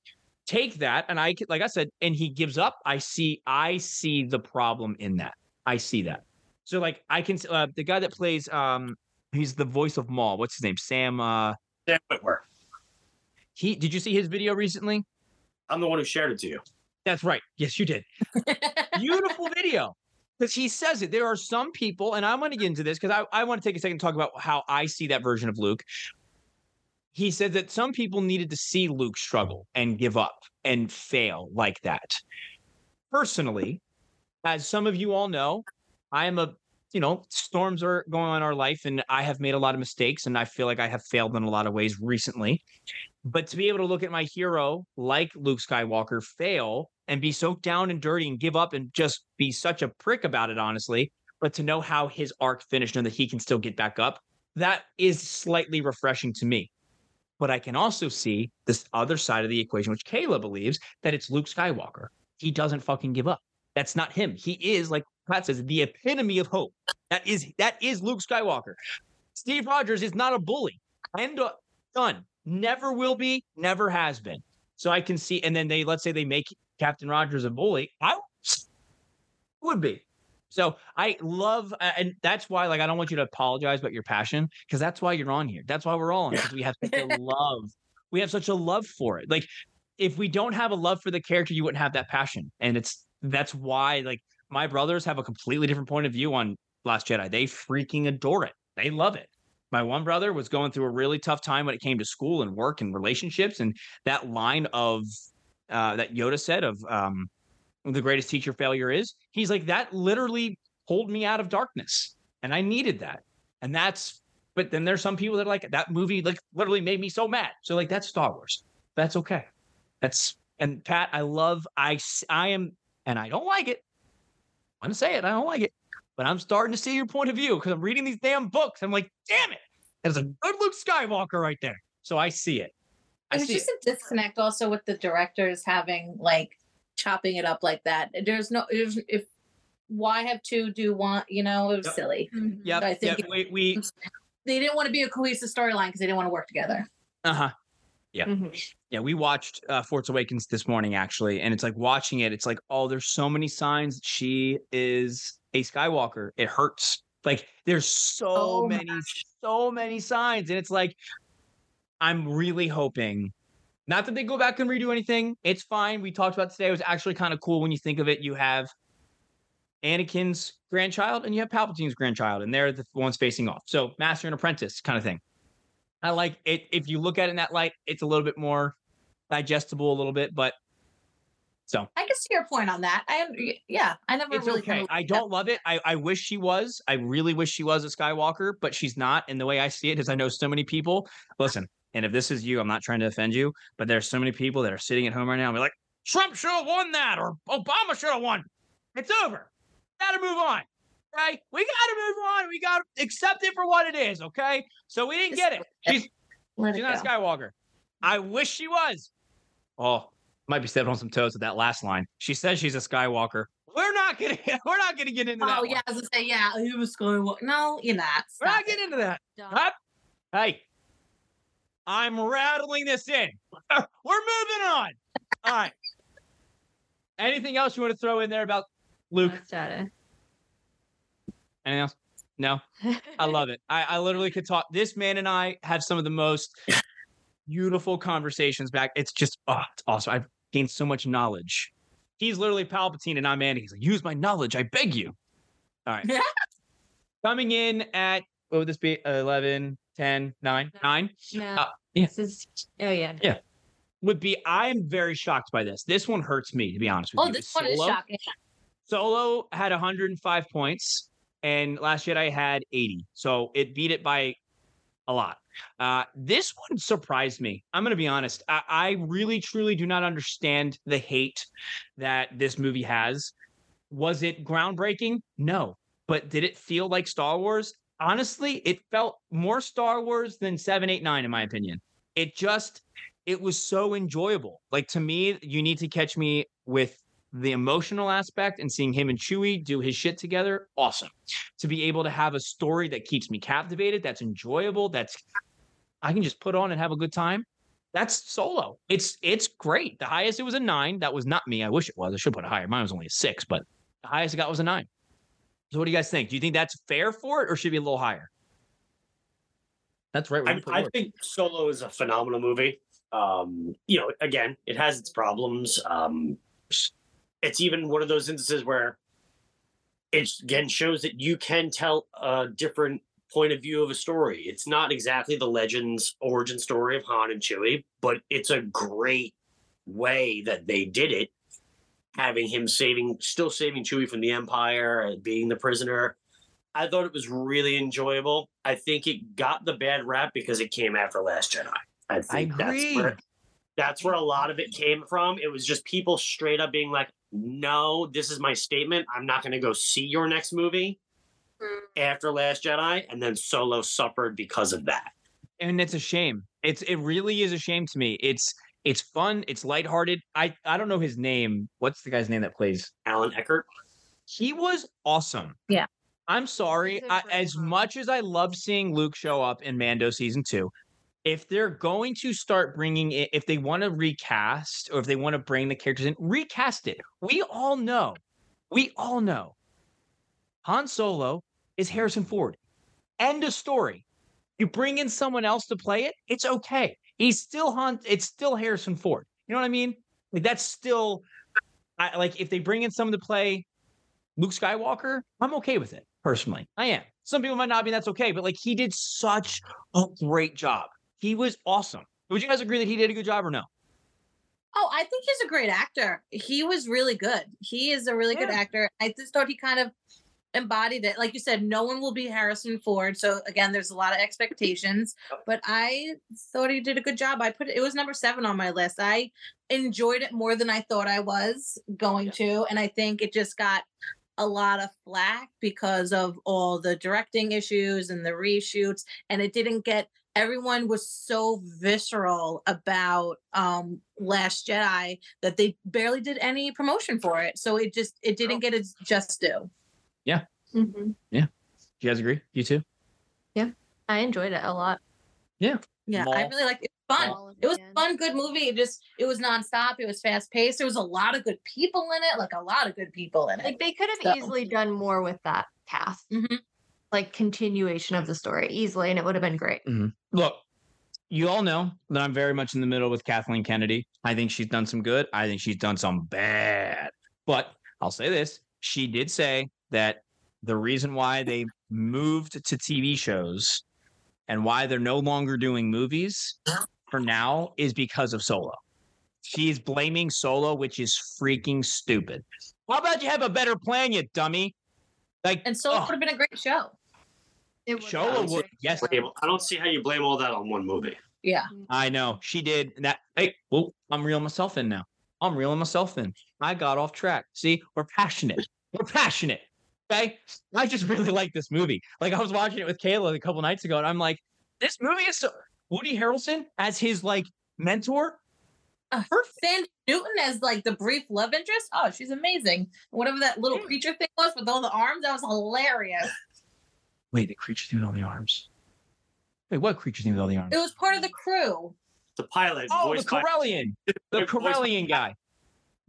take that, and I like I said, and he gives up. I see, I see the problem in that. I see that. So like I can uh, the guy that plays um he's the voice of Maul. What's his name? Sam uh Dan Witwer. he did you see his video recently? I'm the one who shared it to you. That's right. Yes, you did. Beautiful video. Because he says it. There are some people, and I'm going to get into this because I, I want to take a second to talk about how I see that version of Luke. He said that some people needed to see Luke struggle and give up and fail like that. Personally, as some of you all know, I am a, you know, storms are going on in our life, and I have made a lot of mistakes, and I feel like I have failed in a lot of ways recently. But to be able to look at my hero like Luke Skywalker fail and be so down and dirty and give up and just be such a prick about it, honestly, but to know how his arc finished and that he can still get back up, that is slightly refreshing to me. But I can also see this other side of the equation, which Kayla believes that it's Luke Skywalker. He doesn't fucking give up. That's not him. He is, like Pat says, the epitome of hope. That is that is Luke Skywalker. Steve Rogers is not a bully. End of, done. Never will be. Never has been. So I can see. And then they let's say they make Captain Rogers a bully. I would be. So I love, and that's why, like, I don't want you to apologize about your passion because that's why you're on here. That's why we're all on because we have such a love. We have such a love for it. Like, if we don't have a love for the character, you wouldn't have that passion. And it's that's why, like, my brothers have a completely different point of view on Last Jedi. They freaking adore it. They love it. My one brother was going through a really tough time when it came to school and work and relationships, and that line of uh, that Yoda said of um, the greatest teacher failure is. He's like, that literally pulled me out of darkness. And I needed that. And that's, but then there's some people that are like, that movie like literally made me so mad. So like, that's Star Wars. That's okay. That's, and Pat, I love, I, I am, and I don't like it. I'm going to say it. I don't like it, but I'm starting to see your point of view because I'm reading these damn books. I'm like, damn it. There's a good Luke Skywalker right there. So I see it. I There's just it. a disconnect also with the directors having like chopping it up like that. There's no there's if why have two do one, you know, it was Yep. silly. Yep. I think yep. We, we, They didn't want to be a cohesive storyline because they didn't want to work together. uh huh. Yeah. Mhm. Yeah, we watched uh, Force Awakens this morning actually, and it's like watching it. It's like, oh, there's so many signs that she is a Skywalker. It hurts. Like there's so Oh my many, so many signs, and it's like, I'm really hoping. Not that they go back and redo anything. It's fine. We talked about today. It was actually kind of cool when you think of it. You have Anakin's grandchild and you have Palpatine's grandchild, and they're the ones facing off. So master and apprentice kind of thing. I like it. If you look at it in that light, it's a little bit more digestible, a little bit, but so I can see your point on that. I yeah, I never it's really okay. I don't love it. I, I wish she was. I really wish she was a Skywalker, but she's not. And the way I see it is I know so many people. Listen, and if this is you, I'm not trying to offend you, but there's so many people that are sitting at home right now and be like, Trump should have won that, or Obama should have won. It's over. Gotta move on. Right? We gotta move on. We gotta accept it for what it is, okay? So we didn't get it. She's She's not. Skywalker. I wish she was. Oh, might be stepping on some toes with that last line. She says she's a Skywalker. We're not gonna. We're not gonna get into that. Oh one. yeah, I was gonna say yeah. He was Skywalker. No, you're not. we're not it. getting into that. Huh? Hey, I'm rattling this in. we're moving on. All right. Anything else you want to throw in there about Luke? Last Anything else? No. I love it. I, I literally could talk. This man and I have some of the most beautiful conversations back. It's just, oh, it's awesome. I've gained so much knowledge. He's literally Palpatine and I'm Andy. He's like, use my knowledge. I beg you. All right. Coming in at, what would this be? 11, 10, 9, 9 No, Uh, yeah. this is. Oh yeah. Yeah. would be, I'm very shocked by this. This one hurts me, to be honest with Oh, you. this one is Solo- shocking. Solo had 105 points, and Last Jedi had 80. So it beat it by a lot. Uh, this one surprised me. I'm going to be honest. I, I really, truly do not understand the hate that this movie has. Was it groundbreaking? No. But did it feel like Star Wars? Honestly, it felt more Star Wars than 789, in my opinion. It just, it was so enjoyable. Like to me, you need to catch me with the emotional aspect and seeing him and Chewie do his shit together, awesome. To be able to have a story that keeps me captivated, that's enjoyable, that's I can just put on and have a good time. That's solo. It's it's great. The highest it was a nine. That was not me. I wish it was. I should put it higher. Mine was only a six, but the highest I got was a nine. So what do you guys think? Do you think that's fair for it or should it be a little higher? That's right. I, I think Solo is a phenomenal movie. Um, you know, again, it has its problems. Um, it's even one of those instances where it again shows that you can tell a different point of view of a story. It's not exactly the Legends origin story of Han and Chewie, but it's a great way that they did it. Having him saving, still saving Chewie from the Empire, and being the prisoner. I thought it was really enjoyable. I think it got the bad rap because it came after Last Jedi. I think agree. that's where that's where a lot of it came from. It was just people straight up being like, "No, this is my statement. I'm not going to go see your next movie hmm. after Last Jedi." And then Solo suffered because of that. and it's a shame. It's it really is a shame to me. It's it's fun. It's lighthearted. I I don't know his name. What's the guy's name that plays? Alan Eckert. He was awesome. Yeah. I'm sorry. He's a I, great as Han. much as I love seeing Luke show up in Mando season two, if they're going to start bringing it, if they want to recast or if they want to bring the characters in, recast it. We all know, we all know, Han Solo is Harrison Ford. End of story. You bring in someone else to play it, it's okay. He's still Hunt. It's still Harrison Ford. You know what I mean? Like that's still, I like if they bring in someone to play Luke Skywalker, I'm okay with it personally. I am. Some people might not be. That's okay, but like he did such a great job. He was awesome. Would you guys agree that he did a good job or no? Oh, I think he's a great actor. He was really good. He is a really good actor. I just thought he kind of embodied it. Like you said, no one will be Harrison Ford. So again, there's a lot of expectations. But I thought he did a good job. I put it, it was number seven on my list. I enjoyed it more than I thought I was going to. And I think it just got a lot of flack because of all the directing issues and the reshoots. And it didn't get everyone was so visceral about um last jedi that they barely did any promotion for it so it just it didn't get its just due hmm Yeah. Do you guys agree? You too? Yeah. I enjoyed it a lot. yeah Yeah. i really liked it It fun All it was fun good movie it just it was nonstop it was fast paced there was a lot of good people in it like a lot of good people in it Like they could have So- easily done more with that cast, Mhm. like continuation of the story easily, and it would have been great. Look, you all know that I'm very much in the middle with Kathleen Kennedy. I think she's done some good. I think she's done some bad. But I'll say this she did say that the reason why they moved to TV shows and why they're no longer doing movies for now is because of Solo. She's blaming Solo, which is freaking stupid. How about you have a better plan, you dummy? Like, and so it would have been a great show It Solo actually would, yes, I don't see how you blame all that on one movie. yeah I know she did and that. Hey, well, I'm reeling myself in now. I'm reeling myself in. I got off track. See, we're passionate. We're passionate. Okay. I just really like this movie. Like I was watching it with Kayla a couple nights ago, and I'm like, this movie is so Woody Harrelson as his like mentor. Uh, Perfect. Thandie Newton as like the brief love interest oh she's amazing whatever that little creature thing was with all the arms that was hilarious Wait, the creature thing with all the arms. Wait, what creature thing with all the arms? it was part of the crew The pilot, Oh, the voiced Corellian. The voiced Corellian guy.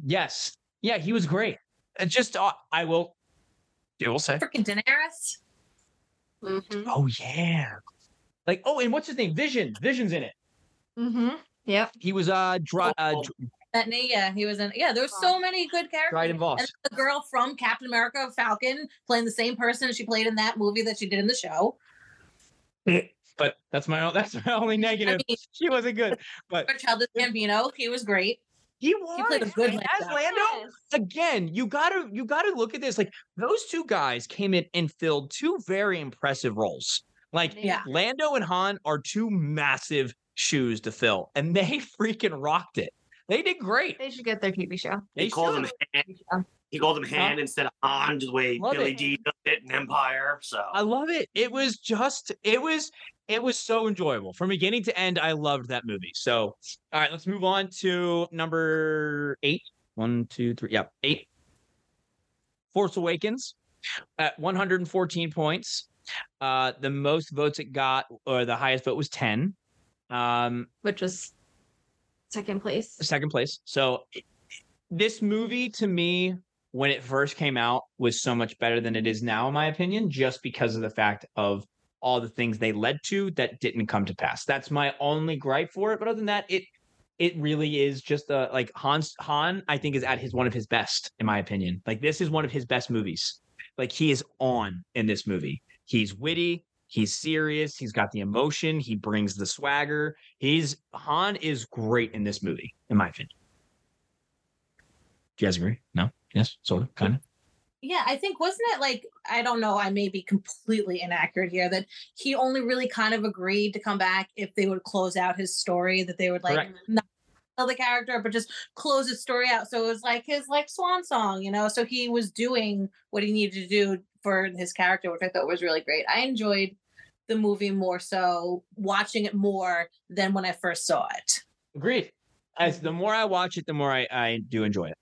Yes. Yeah, he was great. It's just uh, I will. I will say. freaking daenerys Mhm. Oh yeah. Like oh, and what's his name? Vision. Vision's in it. Mm-hmm. Yep. He was uh, dry, uh Oh, Dr- That yeah, he was in. Yeah, there were so many good characters. Dryden Voss. And the girl from Captain America, Falcon, playing the same person she played in that movie that she did in the show. But that's my own, that's my only I negative. mean, she wasn't good, but Childish Gambino, he was great. He was played a good as Lando. Lando. Yes. Again, you gotta you gotta look at this. Like those two guys came in and filled two very impressive roles. Like Yeah. Lando and Han are two massive shoes to fill, and they freaking rocked it. They did great. They should get their TV show. They He called him should. Han. He called him Han instead of Han, the way Love Billy it. D did it in Empire. So I love it. It was just, it was, it was so enjoyable from beginning to end. I loved that movie. So, all right, let's move on to number eight. one, two, three. Yeah, eight. Force Awakens at 114 points. Uh, the most votes it got, or the highest vote was 10. Um, which was second place. second place. So this movie to me, when it first came out, was so much better than it is now, in my opinion, just because of the fact of all the things they led to that didn't come to pass. That's my only gripe for it. But other than that, it it really is just a like Hans Han, I think, is at his one of his best, in my opinion. Like this is one of his best movies. Like he is on in this movie. He's witty, he's serious, he's got the emotion, he brings the swagger. He's Han is great in this movie, in my opinion. Do you guys agree? No? Yes, sort of, kind of. Yeah, I think wasn't it like I don't know, I may be completely inaccurate here that he only really kind of agreed to come back if they would close out his story, that they would like Correct. not tell the character, but just close his story out. So it was like his like swan song, you know. So he was doing what he needed to do for his character, which I thought was really great. I enjoyed the movie more so watching it more than when I first saw it. Agreed. As mm-hmm. the more I watch it, the more I, I do enjoy it.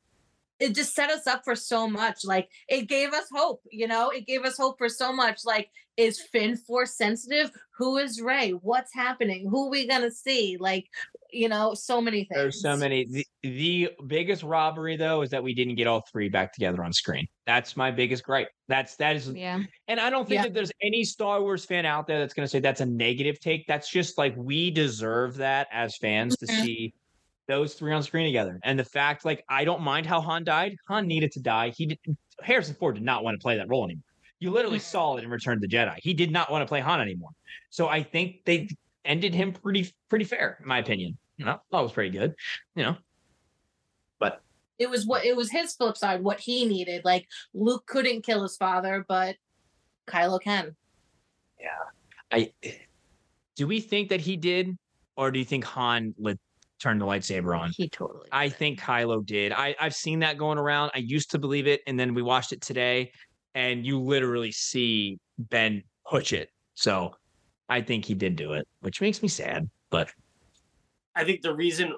It just set us up for so much. Like it gave us hope, you know, it gave us hope for so much. Like, is Finn Force sensitive? Who is Rey? What's happening? Who are we gonna see? Like, you know, so many things. There's so many. The, the biggest robbery though is that we didn't get all three back together on screen. That's my biggest gripe. That's that is Yeah. And I don't think Yeah. that there's any Star Wars fan out there that's going to say that's a negative take. That's just like we deserve that as fans to Mhm. see those three on screen together. And the fact, like, I don't mind how Han died. Han needed to die. He did. Harrison Ford did not want to play that role anymore. You literally Mhm. saw it in Return of the Jedi. He did not want to play Han anymore. So I think they ended him pretty pretty fair, in my opinion. You know, that was pretty good. You know, but it was what it was his flip side, what he needed. Like Luke couldn't kill his father, but Kylo can. Yeah, I do we think that he did, or do you think Han lit, turned the lightsaber on? He totally. I did. think Kylo did. I, I've seen that going around. I used to believe it, and then we watched it today, and you literally see Ben push it. So I think he did do it, which makes me sad. But I think the reason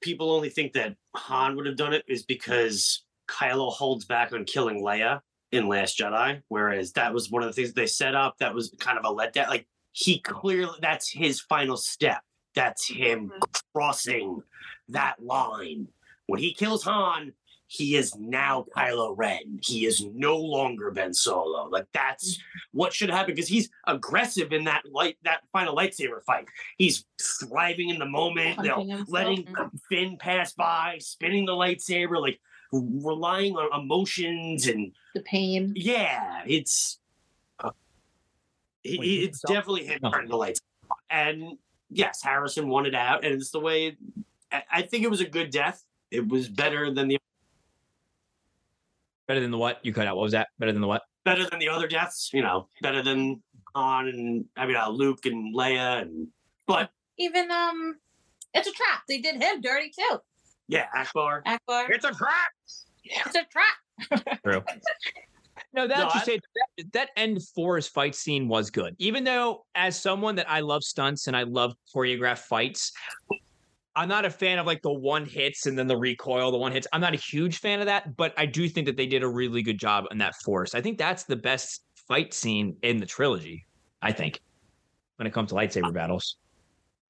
people only think that Han would have done it is because Kylo holds back on killing Leia in Last Jedi, whereas that was one of the things they set up. That was kind of a letdown. Like he clearly, that's his final step. That's him mm-hmm. crossing that line. When he kills Han, he is now Kylo Ren. He is no longer Ben Solo. Like that's mm-hmm. what should happen because he's aggressive in that light, that final lightsaber fight. He's thriving in the moment, you know, letting mm-hmm. Finn pass by, spinning the lightsaber, like relying on emotions and The pain. yeah, it's uh, it- it's himself? definitely him No. turning the lights. And yes, Harrison won it out, and it's the way. I- I think it was a good death. It was better than the better than the what you cut out? What was that? Better than the what? better than the other deaths. You know, better than Han and I mean uh, Luke and Leia and but Even um it's a trap. They did him dirty too. yeah, Ackbar. Ackbar. It's a trap. It's a trap. True. No, that No, you I- say that, that end Forest fight scene was good. Even though, as someone that I love stunts and I love choreographed fights, I'm not a fan of like the one hits and then the recoil, the one hits. I'm not a huge fan of that, but I do think that they did a really good job on that Forest. I think that's the best fight scene in the trilogy. I think when it comes to lightsaber battles.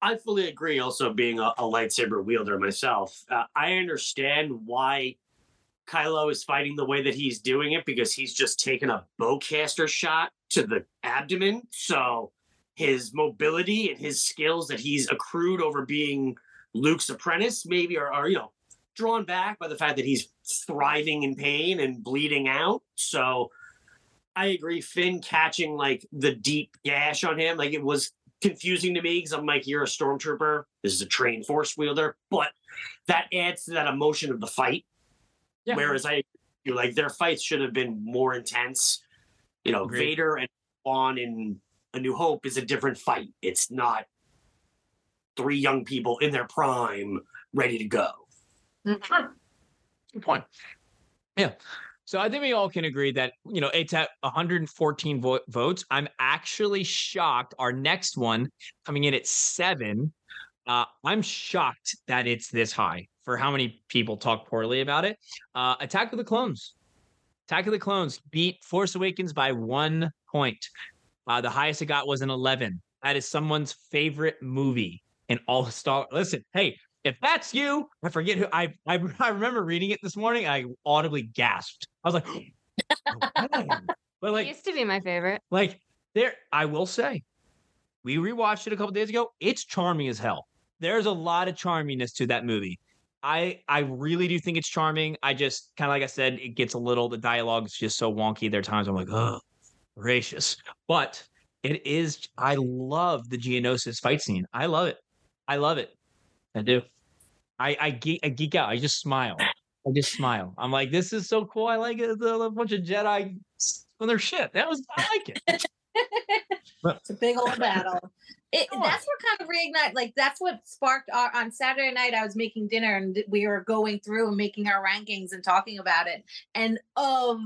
I fully agree. Also, being a, a lightsaber wielder myself, uh, I understand why Kylo is fighting the way that he's doing it because he's just taken a bowcaster shot to the abdomen. So his mobility and his skills that he's accrued over being Luke's apprentice maybe are, are you know drawn back by the fact that he's thriving in pain and bleeding out. So I agree. Finn catching like the deep gash on him, like it was confusing to me because I'm like, you're a stormtrooper. This is a trained force wielder, but that adds to that emotion of the fight. Yeah. Whereas I, you like their fights should have been more intense. You know, Agreed. Vader and Vaughn in A New Hope is a different fight. It's not three young people in their prime ready to go. Good point. Yeah. So I think we all can agree that, you know, it's at 114 vo- votes. I'm actually shocked. Our next one coming in at seven Uh, I'm shocked that it's this high for how many people talk poorly about it. Uh, Attack of the Clones. Attack of the Clones beat Force Awakens by one point. Uh, the highest it got was an 11. That is someone's favorite movie in all Star. Listen, hey, if that's you, I forget who I I, I remember reading it this morning. I audibly gasped. I was like, oh, but It like used to be my favorite. like there, I will say, we rewatched it a couple days ago. It's charming as hell. There's a lot of charminess to that movie. I I really do think it's charming. I just kind of like I said, it gets a little. The dialogue is just so wonky. There are times I'm like, oh, gracious. But it is. I love the Geonosis fight scene. I love it. I love it. I do. I I geek, I geek out. I just smile. I just smile. I'm like, this is so cool. I like it. There's A bunch of Jedi on their shit. That was I like it. It's a big old battle. It, that's what kind of reignite. Like that's what sparked our on Saturday night. I was making dinner and we were going through and making our rankings and talking about it. And of,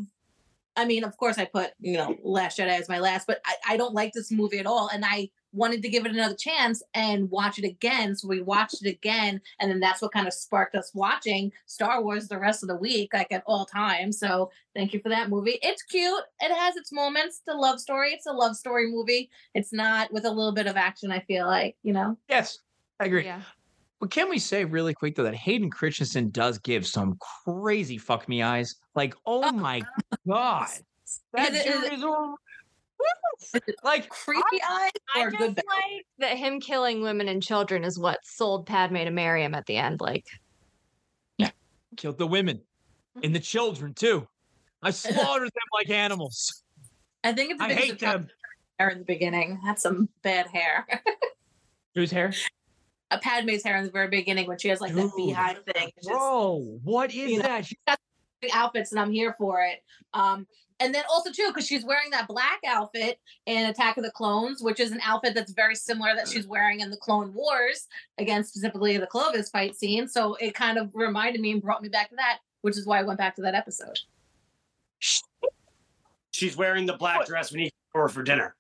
I mean, of course, I put you know Last Jedi as my last, but I, I don't like this movie at all. And I wanted to give it another chance and watch it again. So we watched it again, and then that's what kind of sparked us watching Star Wars the rest of the week, like at all times. So thank you for that movie. It's cute. It has its moments. It's a love story. It's a love story movie. It's not with a little bit of action. I feel like you know. Yes, I agree. Yeah. But can we say really quick though that Hayden Christensen does give some crazy fuck me eyes? Like, oh Oh, my god, that Is is is like Creepy eyes I just good. bad? like that him killing women and children is what sold Padme to marry him at the end. Like, yeah, killed the women mm-hmm. and the children too. I slaughtered them like animals. I think it's I hate them. hair in the beginning. Had some bad hair. Whose hair? A Padme's hair in the very beginning when she has like that Dude, beehive thing. It's just Bro, what is you know, that? She- big outfits, and I'm here for it. Um, and then also too, because she's wearing that black outfit in Attack of the Clones, which is an outfit that's very similar that she's wearing in the Clone Wars, again specifically the Clovis fight scene. So it kind of reminded me and brought me back to that, which is why I went back to that episode. She's wearing the black dress when he for for dinner.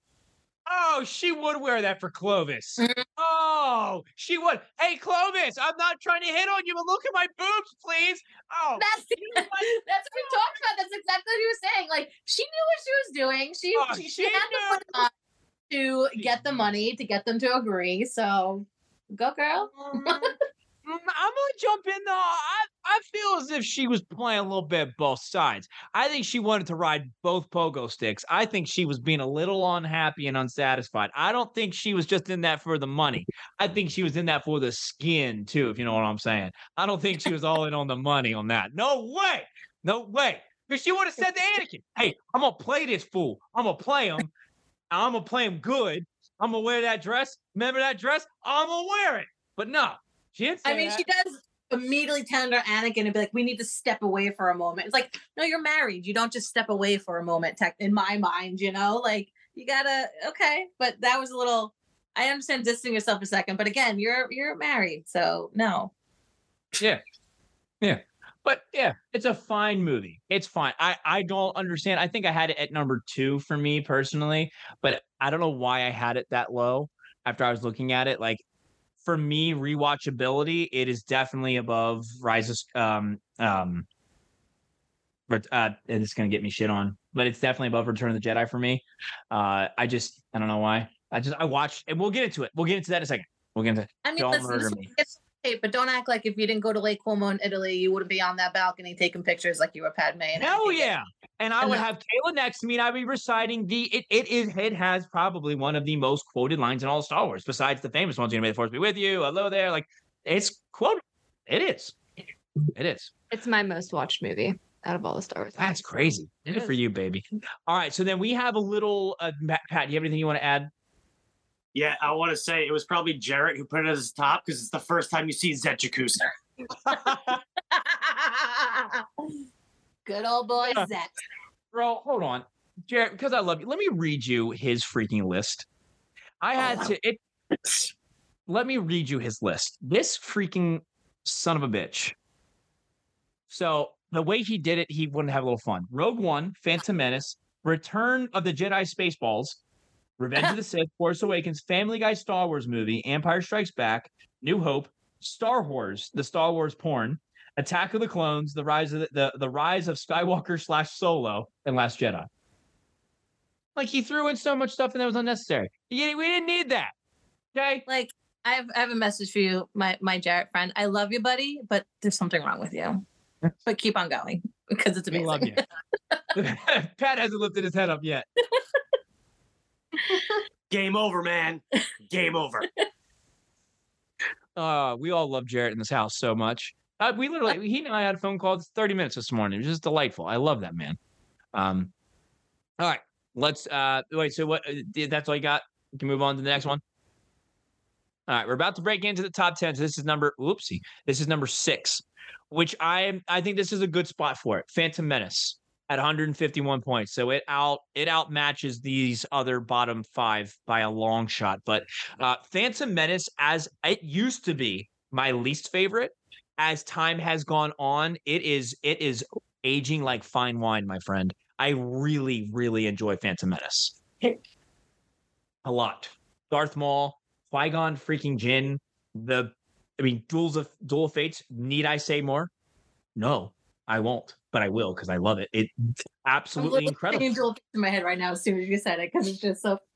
Oh, she would wear that for Clovis. Mhm. Oh, she would. Hey, Clovis, I'm not trying to hit on you, but look at my boobs, please. Oh, That's that's what we talked about. That's exactly what he was saying. Like she knew what she was doing. She Oh, she, she she had to put to get the money to get them to agree. So go girl. Mm, I'm gonna jump in though. I, I feel as if she was playing a little bit both sides. I think she wanted to ride both pogo sticks. I think she was being a little unhappy and unsatisfied. I don't think she was just in that for the money. I think she was in that for the skin too, if you know what I'm saying. I don't think she was all in on the money on that. No way. No way. Because she would have said to Anakin, hey, I'm gonna play this fool. I'm gonna play him. I'm gonna play him good. I'm gonna wear that dress. Remember that dress? I'm gonna wear it. But no, she didn't say I mean, that. she does immediately tender Anakin and be like, "We need to step away for a moment." It's like, no, you're married. You don't just step away for a moment. Tech, in my mind, you know, like you gotta okay. But that was a little. I understand distancing yourself a second, but again, you're you're married, so no. Yeah. Yeah. But yeah, it's a fine movie. It's fine. I I don't understand. I think I had it at number 2 for me personally, but I don't know why I had it that low after I was looking at it like for me rewatchability, it is definitely above Rise of um um but uh and it's going to get me shit on, but it's definitely above Return of the Jedi for me. Uh I just I don't know why. I just I watched and we'll get into it. We'll get into that in a second. We'll get into I mean, Don't listen, murder me. Okay, but don't act like if you didn't go to Lake Como in Italy, you wouldn't be on that balcony taking pictures like you were Padme. And Hell everything. yeah. And I And would the- have Kayla next to me and I'd be reciting the it it is it has probably one of the most quoted lines in all of Star Wars, besides the famous ones, you know, may the force be with you, hello there. Like it's quoted. It is. It is. it's my most watched movie out of all the Star Wars. That's movies. crazy. It Good for you, baby. All right. So then we have a little uh, Pat, do you have anything you want to add? Yeah, I want to say it was probably Jarrett who put it as a top because it's the first time you see Zet Jacuzzi. Good old boy Yeah. Zet. Bro, hold on. Jarrett, because I love you, let me read you his freaking list. I had Oh. to it let me read you his list. This freaking son of a bitch. So the way he did it, he wouldn't have a little fun. Rogue One, Phantom Menace, Return of the Jedi Spaceballs, Revenge of the Sith, Force Awakens, Family Guy Star Wars movie, Empire Strikes Back, New Hope, Star Wars, the Star Wars porn, Attack of the Clones, the rise of the the, the rise of Skywalker slash Solo, and Last Jedi. Like he threw in so much stuff and that was unnecessary. Yeah, we didn't need that. Okay. Like I have I have a message for you, my my Jarrett friend. I love you, buddy, but there's something wrong with you. But keep on going because it's We amazing. love you. Pat hasn't lifted his head up yet. Game over, man. Game over. Uh, we all love Jarrett in this house so much. Uh, we literally, he and I had a phone call 30 minutes this morning. It was just delightful. I love that man. Um, all right, let's uh wait. So what? uh, That's all you got. We can move on to the next one. All right, we're about to break into the top 10. So this is number whoopsie. This is number six, which I am I think this is a good spot for it. Phantom Menace at 151 points. So it out it outmatches these other bottom five by a long shot. But uh Phantom Menace, as it used to be my least favorite, as time has gone on, it is it is aging like fine wine, my friend. I really, really enjoy Phantom Menace. a lot. Darth Maul, Qui Gon, freaking Jinn, the, I mean, duels of duel of fates. Need I say more? No, I won't, but I will because I love it. It's absolutely incredible. Joel in my head right now as soon as you said it because it's just so.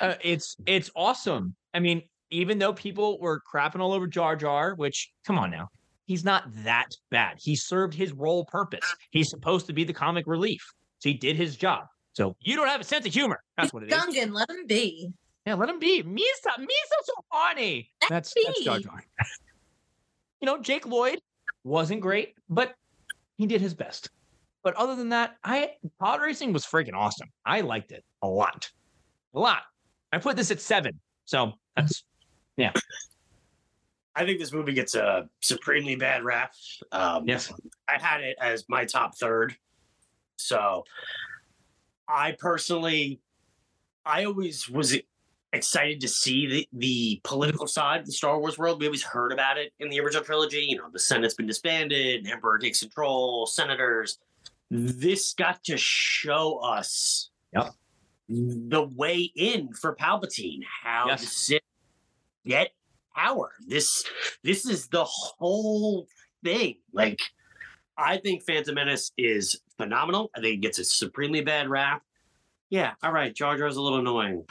Uh, it's it's awesome. I mean, even though people were crapping all over Jar Jar, which come on now, he's not that bad. He served his role purpose. He's supposed to be the comic relief, so he did his job. So you don't have a sense of humor. That's what it is. Gungan, let him be. Yeah, let him be. Misa, Misa's so funny. Let That's that's Jar. Jar. you know, Jake Lloyd wasn't great, but he did his best. But other than that, I pod racing was freaking awesome. I liked it a lot, a lot. I put this at seven, so that's yeah. I think this movie gets a supremely bad rap. Um, yes. I had it as my top third. So I personally, I always was excited to see the, the political side of the Star Wars world. We always heard about it in the original trilogy. You know, the Senate's been disbanded, Emperor takes control, senators. This got to show us Yep. the way in for Palpatine, how Yes. to sit, get power. This this is the whole thing. Like, I think Phantom Menace is phenomenal. I think it gets a supremely bad rap. Yeah, all right. Jar Jar's a little annoying.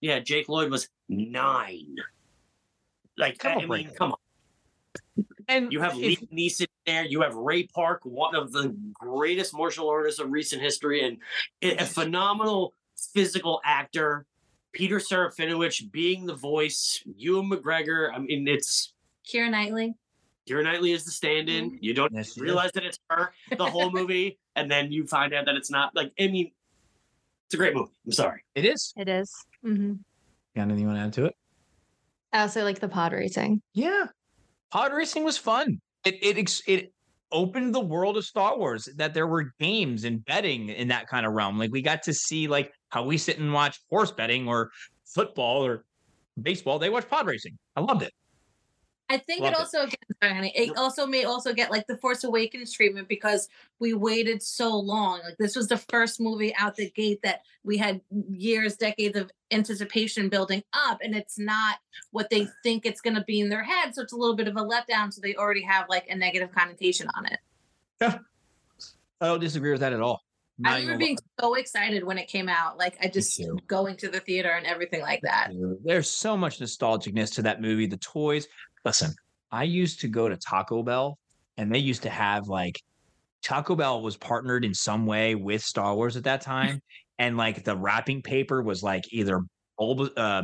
Yeah, Jake Lloyd was nine. Like, I, I mean, breakers. come on. And You have if- Liam Neeson there. You have Ray Park, one of the greatest martial artists of recent history, and a a phenomenal physical actor. Peter Serafinowicz being the voice. Ewan McGregor. I mean, it's Keira Knightley. Keira Knightley is the stand-in. Mm-hmm. You don't Yes, she is. realize that it's her the whole movie, and then you find out that it's not. Like, I mean, it's a great movie. I'm sorry. it is. It is. Mm-hmm. Got anything you want to add to it? I also like the pod racing. Yeah, pod racing was fun. It it it opened the world of Star Wars that there were games and betting in that kind of realm. Like we got to see like how we sit and watch horse betting or football or baseball. They watch pod racing. I loved it. I think it it. also again, it also may also get like the Force Awakens treatment because we waited so long. Like this was the first movie out the gate that we had years, decades of anticipation building up, and it's not what they think it's going to be in their head. So it's a little bit of a letdown. So they already have like a negative connotation on it. I don't disagree with that at all. Not I remember being so excited when it came out. Like I just going to the theater and everything like that. There's so much nostalgicness to that movie. The toys. Listen, I used to go to Taco Bell, and they used to have like Taco Bell was partnered in some way with Star Wars at that time, and like the wrapping paper was like either bulba, uh,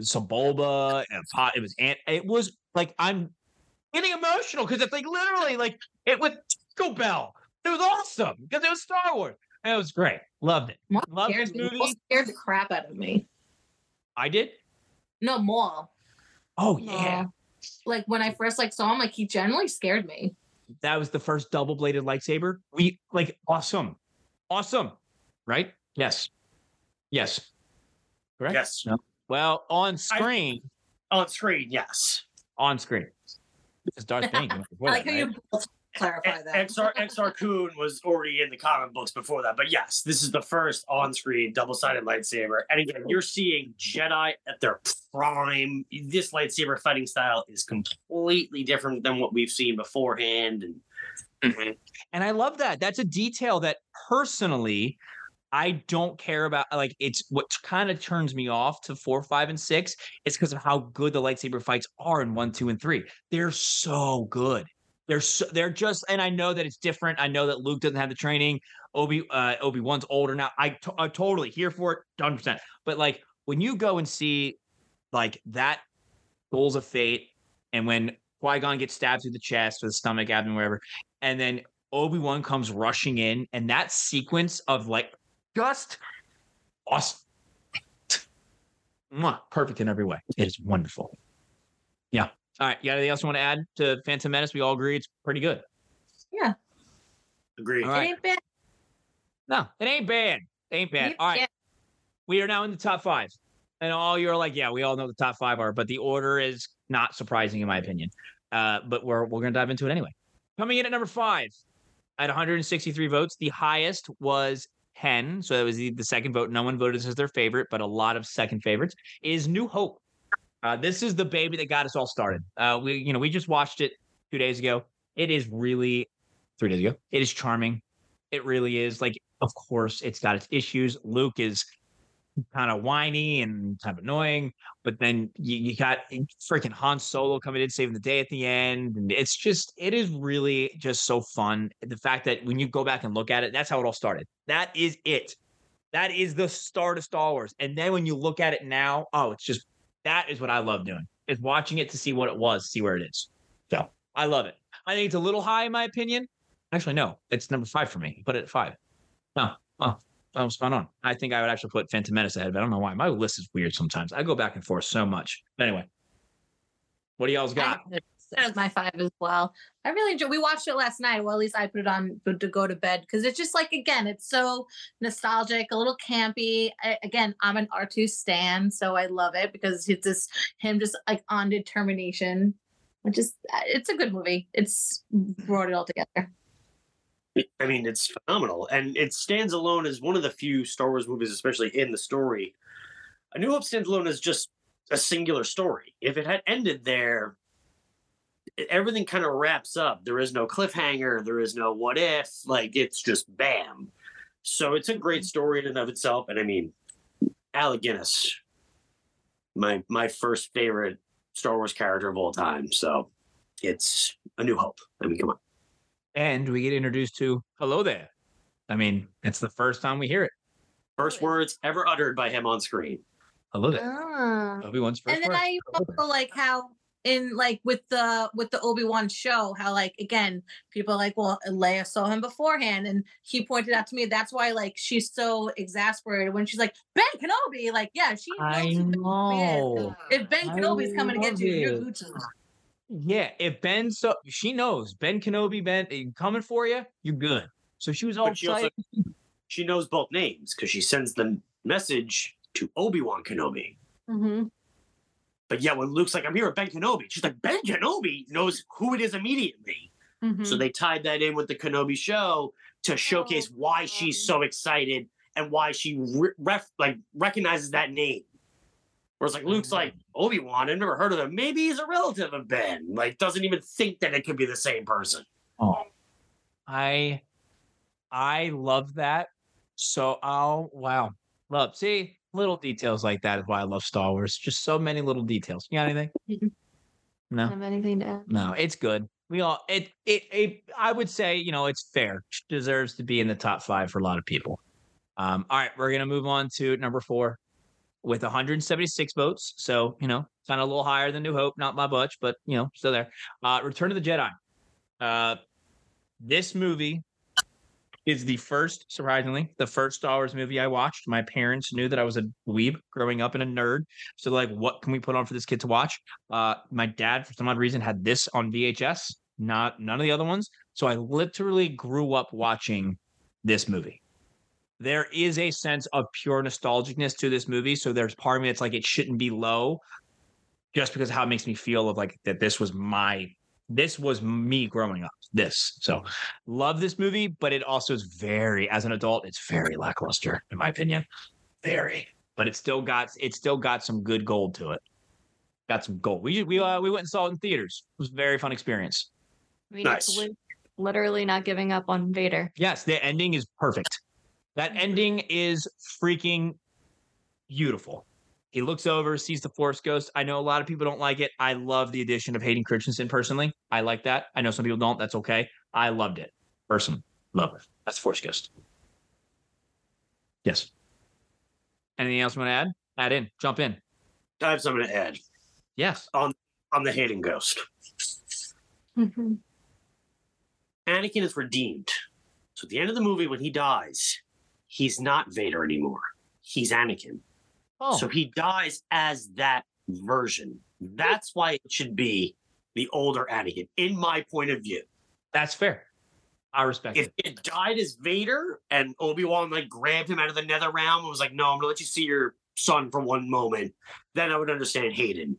some bulba, and pot. It was ant. It was like I'm getting emotional because it's like literally like it was Taco Bell. It was awesome because it was Star Wars. And it was great. Loved it. Maul Loved scared this movie. scared the crap out of me. I did. No, Maul. Oh yeah. Aw. Like when I first like saw him, like he generally scared me. that was the first double bladed lightsaber. We like awesome, awesome, right? Yes, yes, correct. Yes. No. Well, on screen, On screen, yes. on screen. Because Darth Bane. I like how right? you both clarify that. XR Exar Kun was already in the comic books before that, but yes, this is the first on-screen double-sided lightsaber. And again, you're seeing Jedi at their prime. This lightsaber fighting style is completely different than what we've seen beforehand. And mm-hmm. And I love that. That's a detail that personally I don't care about. Like, it's what kind of turns me off to four, five, and six. It's because of how good the lightsaber fights are in one, two, and three. They're so good. They're so, they're just, and I know that it's different. I know that Luke doesn't have the training. Obi uh, Obi Wan's older now. I to- I'm totally here for it, hundred percent. But like when you go and see like that Goals of Fate, and when Qui Gon gets stabbed through the chest the stomach, abdomen, wherever, and then Obi Wan comes rushing in, and that sequence of like just awesome, perfect in every way. It is wonderful. Yeah. All right. You got anything else you want to add to Phantom Menace? We all agree it's pretty good. Yeah. Agree. All It right. ain't bad. No, it ain't bad. It ain't bad. You All right. can't- We are now in the top five. And all you're like, yeah, we all know the top five are, but the order is not surprising in my opinion. Uh, but we're we're gonna dive into it anyway. Coming in at number five at 163 votes, the highest was 10. So that was the, the second vote. No one voted as their favorite, but a lot of second favorites is New Hope. Uh, this is the baby that got us all started. Uh, we, you know, we just watched it two days ago. It is really three days ago. It is charming. It really is. Like, of course, it's got its issues. Luke is kind of whiny and kind of annoying, but then you, you got freaking Han Solo coming in saving the day at the end. And it's just, it is really just so fun. The fact that when you go back and look at it, that's how it all started. That is it. That is the start of Star Wars. And then when you look at it now, oh, it's just that is what I love doing. Is watching it to see what it was, see where it is. So I love it. I think it's a little high in my opinion. Actually, no, it's number five for me. Put it at five. No, oh, that was spot on. I think I would actually put Phantom Menace ahead, but I don't know why. My list is weird sometimes. I go back and forth so much. But anyway, what do y'all's got? I- That was my five as well. I really enjoyed. We watched it last night. Well, at least I put it on to, go to bed because it's just like again, it's so nostalgic, a little campy. I, again, I'm an R2 stan, so I love it because it's just him just like on determination. Which is, uh, it's a good movie. It's brought it all together. I mean, it's phenomenal, and it stands alone as one of the few Star Wars movies, especially in the story. A New Hope stands alone as just a singular story. If it had ended there, everything kind of wraps up. There is no cliffhanger. There is no what if. Like it's just bam. So it's a great story in and of itself. And I mean, Alec Guinness, my my first favorite Star Wars character of all time. So it's A New Hope. I mean, come on. And we get introduced to Hello There. I mean, it's the first time we hear it. First words ever uttered by him on screen. Hello there. Ah. Obi Wan's first and then word. I also like how in like with the with the Obi Wan show, how like again people are like, well, Leia saw him beforehand, and he pointed out to me that's why like she's so exasperated when she's like Ben Kenobi, like yeah, she knows I Ben Kenobi is. know. If Ben I Kenobi's coming to get love you, you're it. Gucci. Yeah, if Ben so she knows Ben Kenobi, Ben eh, coming for you, you're good. So she was all But she also- She knows both names because she sends the message to Obi Wan Kenobi. Mm Mhm. But yeah, when Luke's like, "I'm here with Ben Kenobi," she's like, "Ben Kenobi knows who it is immediately." Mhm. So they tied that in with the Kenobi show to showcase why she's so excited and why she re- ref- like recognizes that name. Whereas like Luke's like Obi Wan, I've never heard of him. Maybe he's a relative of Ben. Like doesn't even think that it could be the same person. Oh, I, I love that. So, I'll wow, love. See, little details like that is why I love Star Wars. Just so many little details. You got anything? No. Have anything to add? No, it's good. We all it it it I would say, you know, it's fair. Deserves to be in the top five for a lot of people. Um, all right, we're gonna move on to number four with 176 votes. So, you know, kind of a little higher than New Hope, not my butch, but you know, still there. Uh Return of the Jedi. Uh this movie is the first, surprisingly, the first Star Wars movie I watched. My parents knew that I was a weeb growing up and a nerd. So, like, what can we put on for this kid to watch? Uh, my dad, for some odd reason, had this on VHS, not none of the other ones. So I literally grew up watching this movie. There is a sense of pure nostalgicness to this movie. So there's part of me that's like it shouldn't be low, just because how it makes me feel of like that this was my this was me growing up. This so love this movie, but it also is very as an adult, it's very lackluster in my opinion. Very, but it still got it still got some good gold to it. Got some gold. We we uh, we went and saw it in theaters. It was a very fun experience. I mean, Nice. it's li- literally not giving up on Vader. Yes, the ending is perfect. That ending is freaking beautiful. He looks over, sees the Force Ghost. I know a lot of people don't like it. I love the addition of Hayden Christensen personally. I like that. I know some people don't. That's okay. I loved it. Personally, love it. That's Force Ghost. Yes. Anything else you want to add? Add in. Jump in. I have something to add. Yes. On on the hating ghost. Mhm. Anakin is redeemed. So at the end of the movie, when he dies, he's not Vader anymore. He's Anakin. Oh, So he dies as that version. That's why it should be the older Anakin, in my point of view. that's fair. I respect If it. If it died as Vader and Obi Wan like grabbed him out of the Nether Realm and was like, "No, I'm gonna let you see your son for one moment," then I would understand Hayden.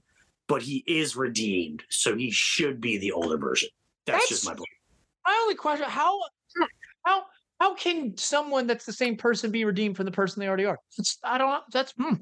But he is redeemed, so he should be the older version. That's, just my That's- point. My only question: How, how, how can someone that's the same person be redeemed from the person they already are? It's, I don't know. That's hmm,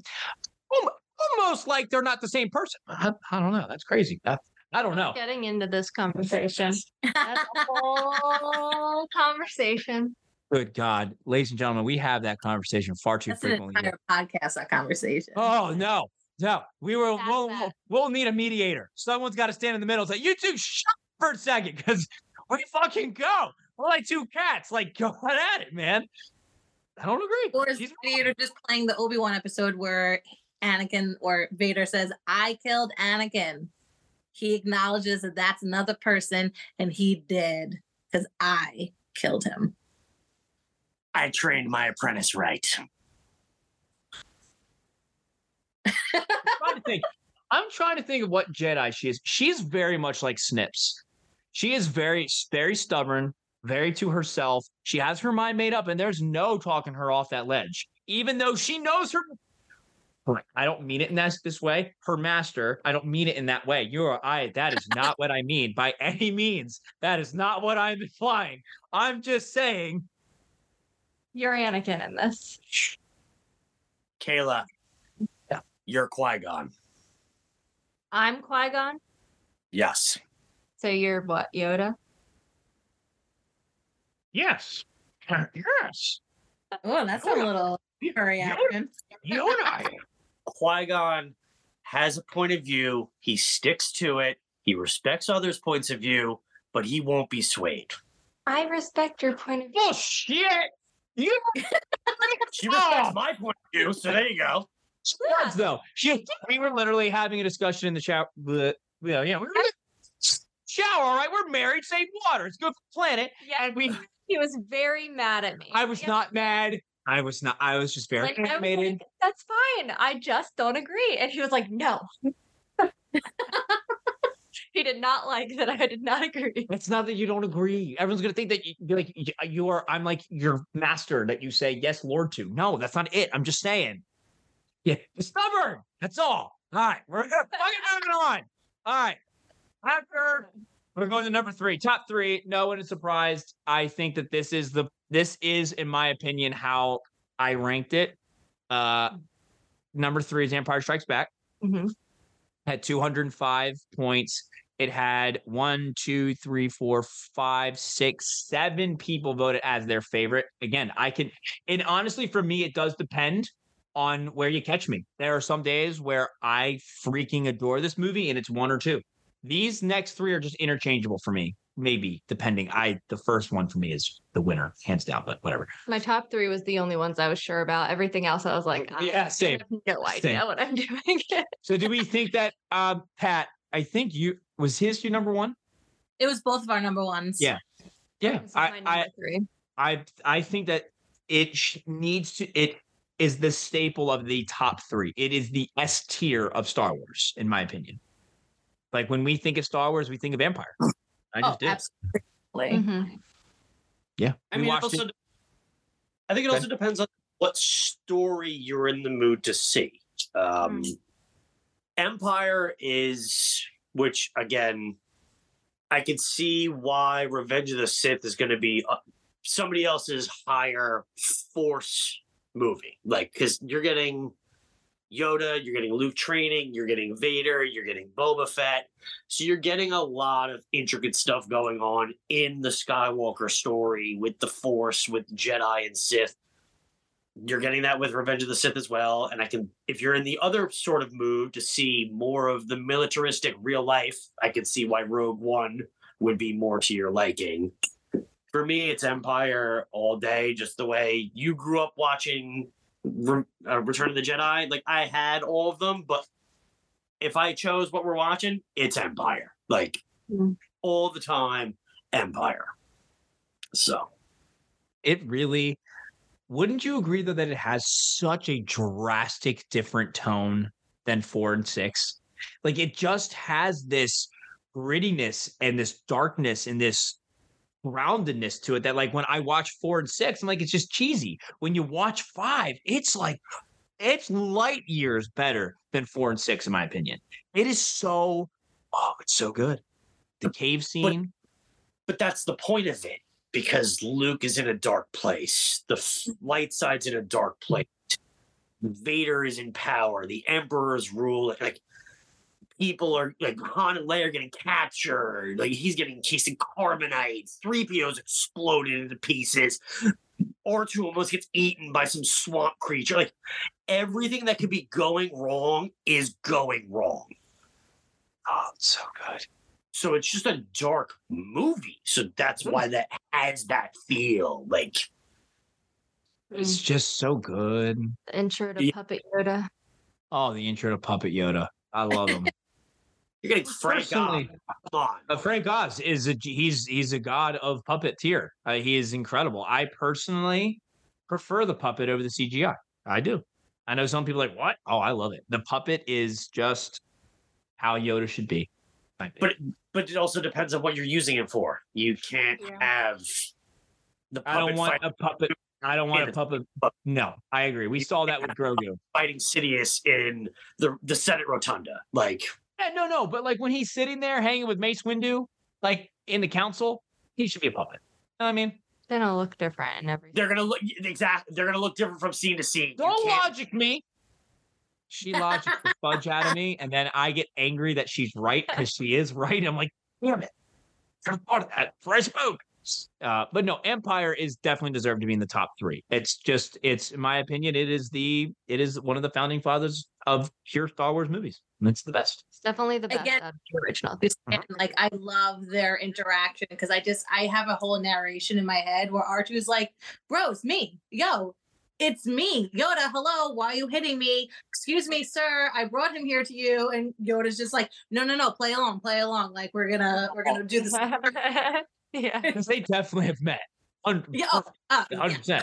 almost like they're not the same person. I, I don't know. That's crazy. I, I don't know. Getting into this conversation. That's a whole conversation. Good God, ladies and gentlemen, we have that conversation far too That's frequently. here. entire podcast, that conversation. Oh no, no. We were we'll, we'll we'll need a mediator. Someone's got to stand in the middle and say, "You two, shut up for a second, because we fucking go. We're like two cats, like going at it, man." I don't agree. Or is She's Vader just playing the Obi Wan episode where Anakin or Vader says, "I killed Anakin." He acknowledges that that's another person, and he did because I killed him. I trained my apprentice right. trying to think. I'm trying to think of what Jedi she is. She's very much like Snips. She is very, very stubborn, very to herself. She has her mind made up, and there's no talking her off that ledge. Even though she knows her. I don't mean it in this, this way. Her master, I don't mean it in that way. You are I. That is not what I mean by any means. That is not what I'm implying. I'm just saying. You're Anakin in this. Kayla, Yeah. you're Qui Gon. I'm Qui Gon. Yes. So you're what, Yoda? Yes. Yes. Oh, that's a little reaction. Yoda. Qui Gon has a point of view. He sticks to it. He respects others' points of view, but he won't be swayed. I respect your point of view. Bullshit. You She respects Oh. my point of view, so there you go. sports though. She, we were literally having a discussion in the shower. But, yeah, yeah, we were shower. All right, we're married. Save water. It's good for the planet. Yeah, And we, he was very mad at me. I was Yeah, not mad. I was not. I was just very like, animated. like, That's fine. I just don't agree. And he was like, no. he did not like that I did not agree. It's not that you don't agree. Everyone's gonna think that you, you're like you are. I'm like your master that you say yes, Lord to. No, that's not it. I'm just saying. Yeah, you're stubborn. That's all. All right, we're fucking moving on. All right, after we're going to number three, top three. No one is surprised. I think that this is the this is, in my opinion, how I ranked it. Uh, number three is Empire Strikes Back Mhm. had 205 points. It had one, two, three, four, five, six, seven people voted as their favorite. Again, I can, and honestly, for me, it does depend on where you catch me. There are some days where I freaking adore this movie, and it's one or two. These next three are just interchangeable for me. Maybe depending. I the first one for me is the winner, hands down. But whatever. My top three was the only ones I was sure about. Everything else, I was like, I Yeah, same. have no idea Same. what I'm doing. So do we think that um Pat? I think you was his your number one. It was both of our number ones. Yeah. Yeah, I, my I three. I I think that it sh- needs to it is the staple of the top three. It is the S tier of Star Wars, in my opinion. Like when we think of Star Wars, we think of Empire. I Oh, just did. absolutely. Mhm. Yeah, I we mean, also, it. I think it also depends on what story you're in the mood to see. Um, Mm. Empire is, which again, I can see why Revenge of the Sith is going to be uh, somebody else's higher force movie. Like, because you're getting Yoda, you're getting Luke training, you're getting Vader, you're getting Boba Fett. So you're getting a lot of intricate stuff going on in the Skywalker story with the Force, with Jedi and Sith. You're getting that with Revenge of the Sith as well. And I can, if you're in the other sort of mood to see more of the militaristic real life, I can see why Rogue One would be more to your liking. For me, it's Empire all day, just the way you grew up watching Re- uh, Return of the Jedi. Like I had all of them, but if I chose what we're watching, it's Empire. Like Mm. all the time, Empire. So it really wouldn't you agree though that it has such a drastic different tone than four and six like it just has this grittiness and this darkness and this groundedness to it that like when i watch four and six i'm like it's just cheesy when you watch five it's like it's light years better than four and six in my opinion it is so oh it's so good the cave scene but that's the point of it because Luke is in a dark place. The light side's in a dark place. Vader is in power. The Emperor's rule. Like people are like Han and Leia are getting captured. Like he's getting encased in carbonite. Three PO's exploded into pieces. R2 almost gets eaten by some swamp creature. Like everything that could be going wrong is going wrong. oh it's so good So it's just a dark movie. So that's hmm. why that has that feel. Like it's just so good The intro to Yeah. Puppet Yoda. Oh, the intro to Puppet Yoda. I love him. you're getting Frank Oz. Personally, Come on. uh, Frank Oz is a he's he's a god of puppeteer. Uh, he is incredible. I personally prefer the puppet over the CGI. I do. I know some people are like what? Oh, I love it. The puppet is just how Yoda should be. But but it also depends on what you're using it for. You can't Yeah. have the I don't want a puppet. I don't want a puppet. No, I agree. We saw that with Grogu. fighting Sidious in the the Senate Rotunda. Like Yeah, no, no. But like when he's sitting there hanging with Mace Windu, like in the council, he should be a puppet. You know what I mean? It's gonna look different and everything. they're gonna look exactly. They're gonna look different from scene to scene. You Don't logic me. She logics the fudge out of me, and then I get angry that she's right because she is right. I'm like, damn it. Should have thought of that before I spoke. Uh, but no, Empire is definitely deserved to be in the top three. It's just, it's in my opinion, it is the, it is one of the founding fathers of pure Star Wars movies. And it's the best. It's definitely the best Again, out of the original. And like I love their interaction because I just I have a whole narration in my head where R2's like, bro, it's me. Yo, it's me. Yoda, hello, why are you hitting me? Excuse me, sir. I brought him here to you. And Yoda's just like, no, no, no, play along, play along. Like we're gonna we're gonna do this. yeah. Because they definitely have met. Yeah, oh, uh, yeah. 100%.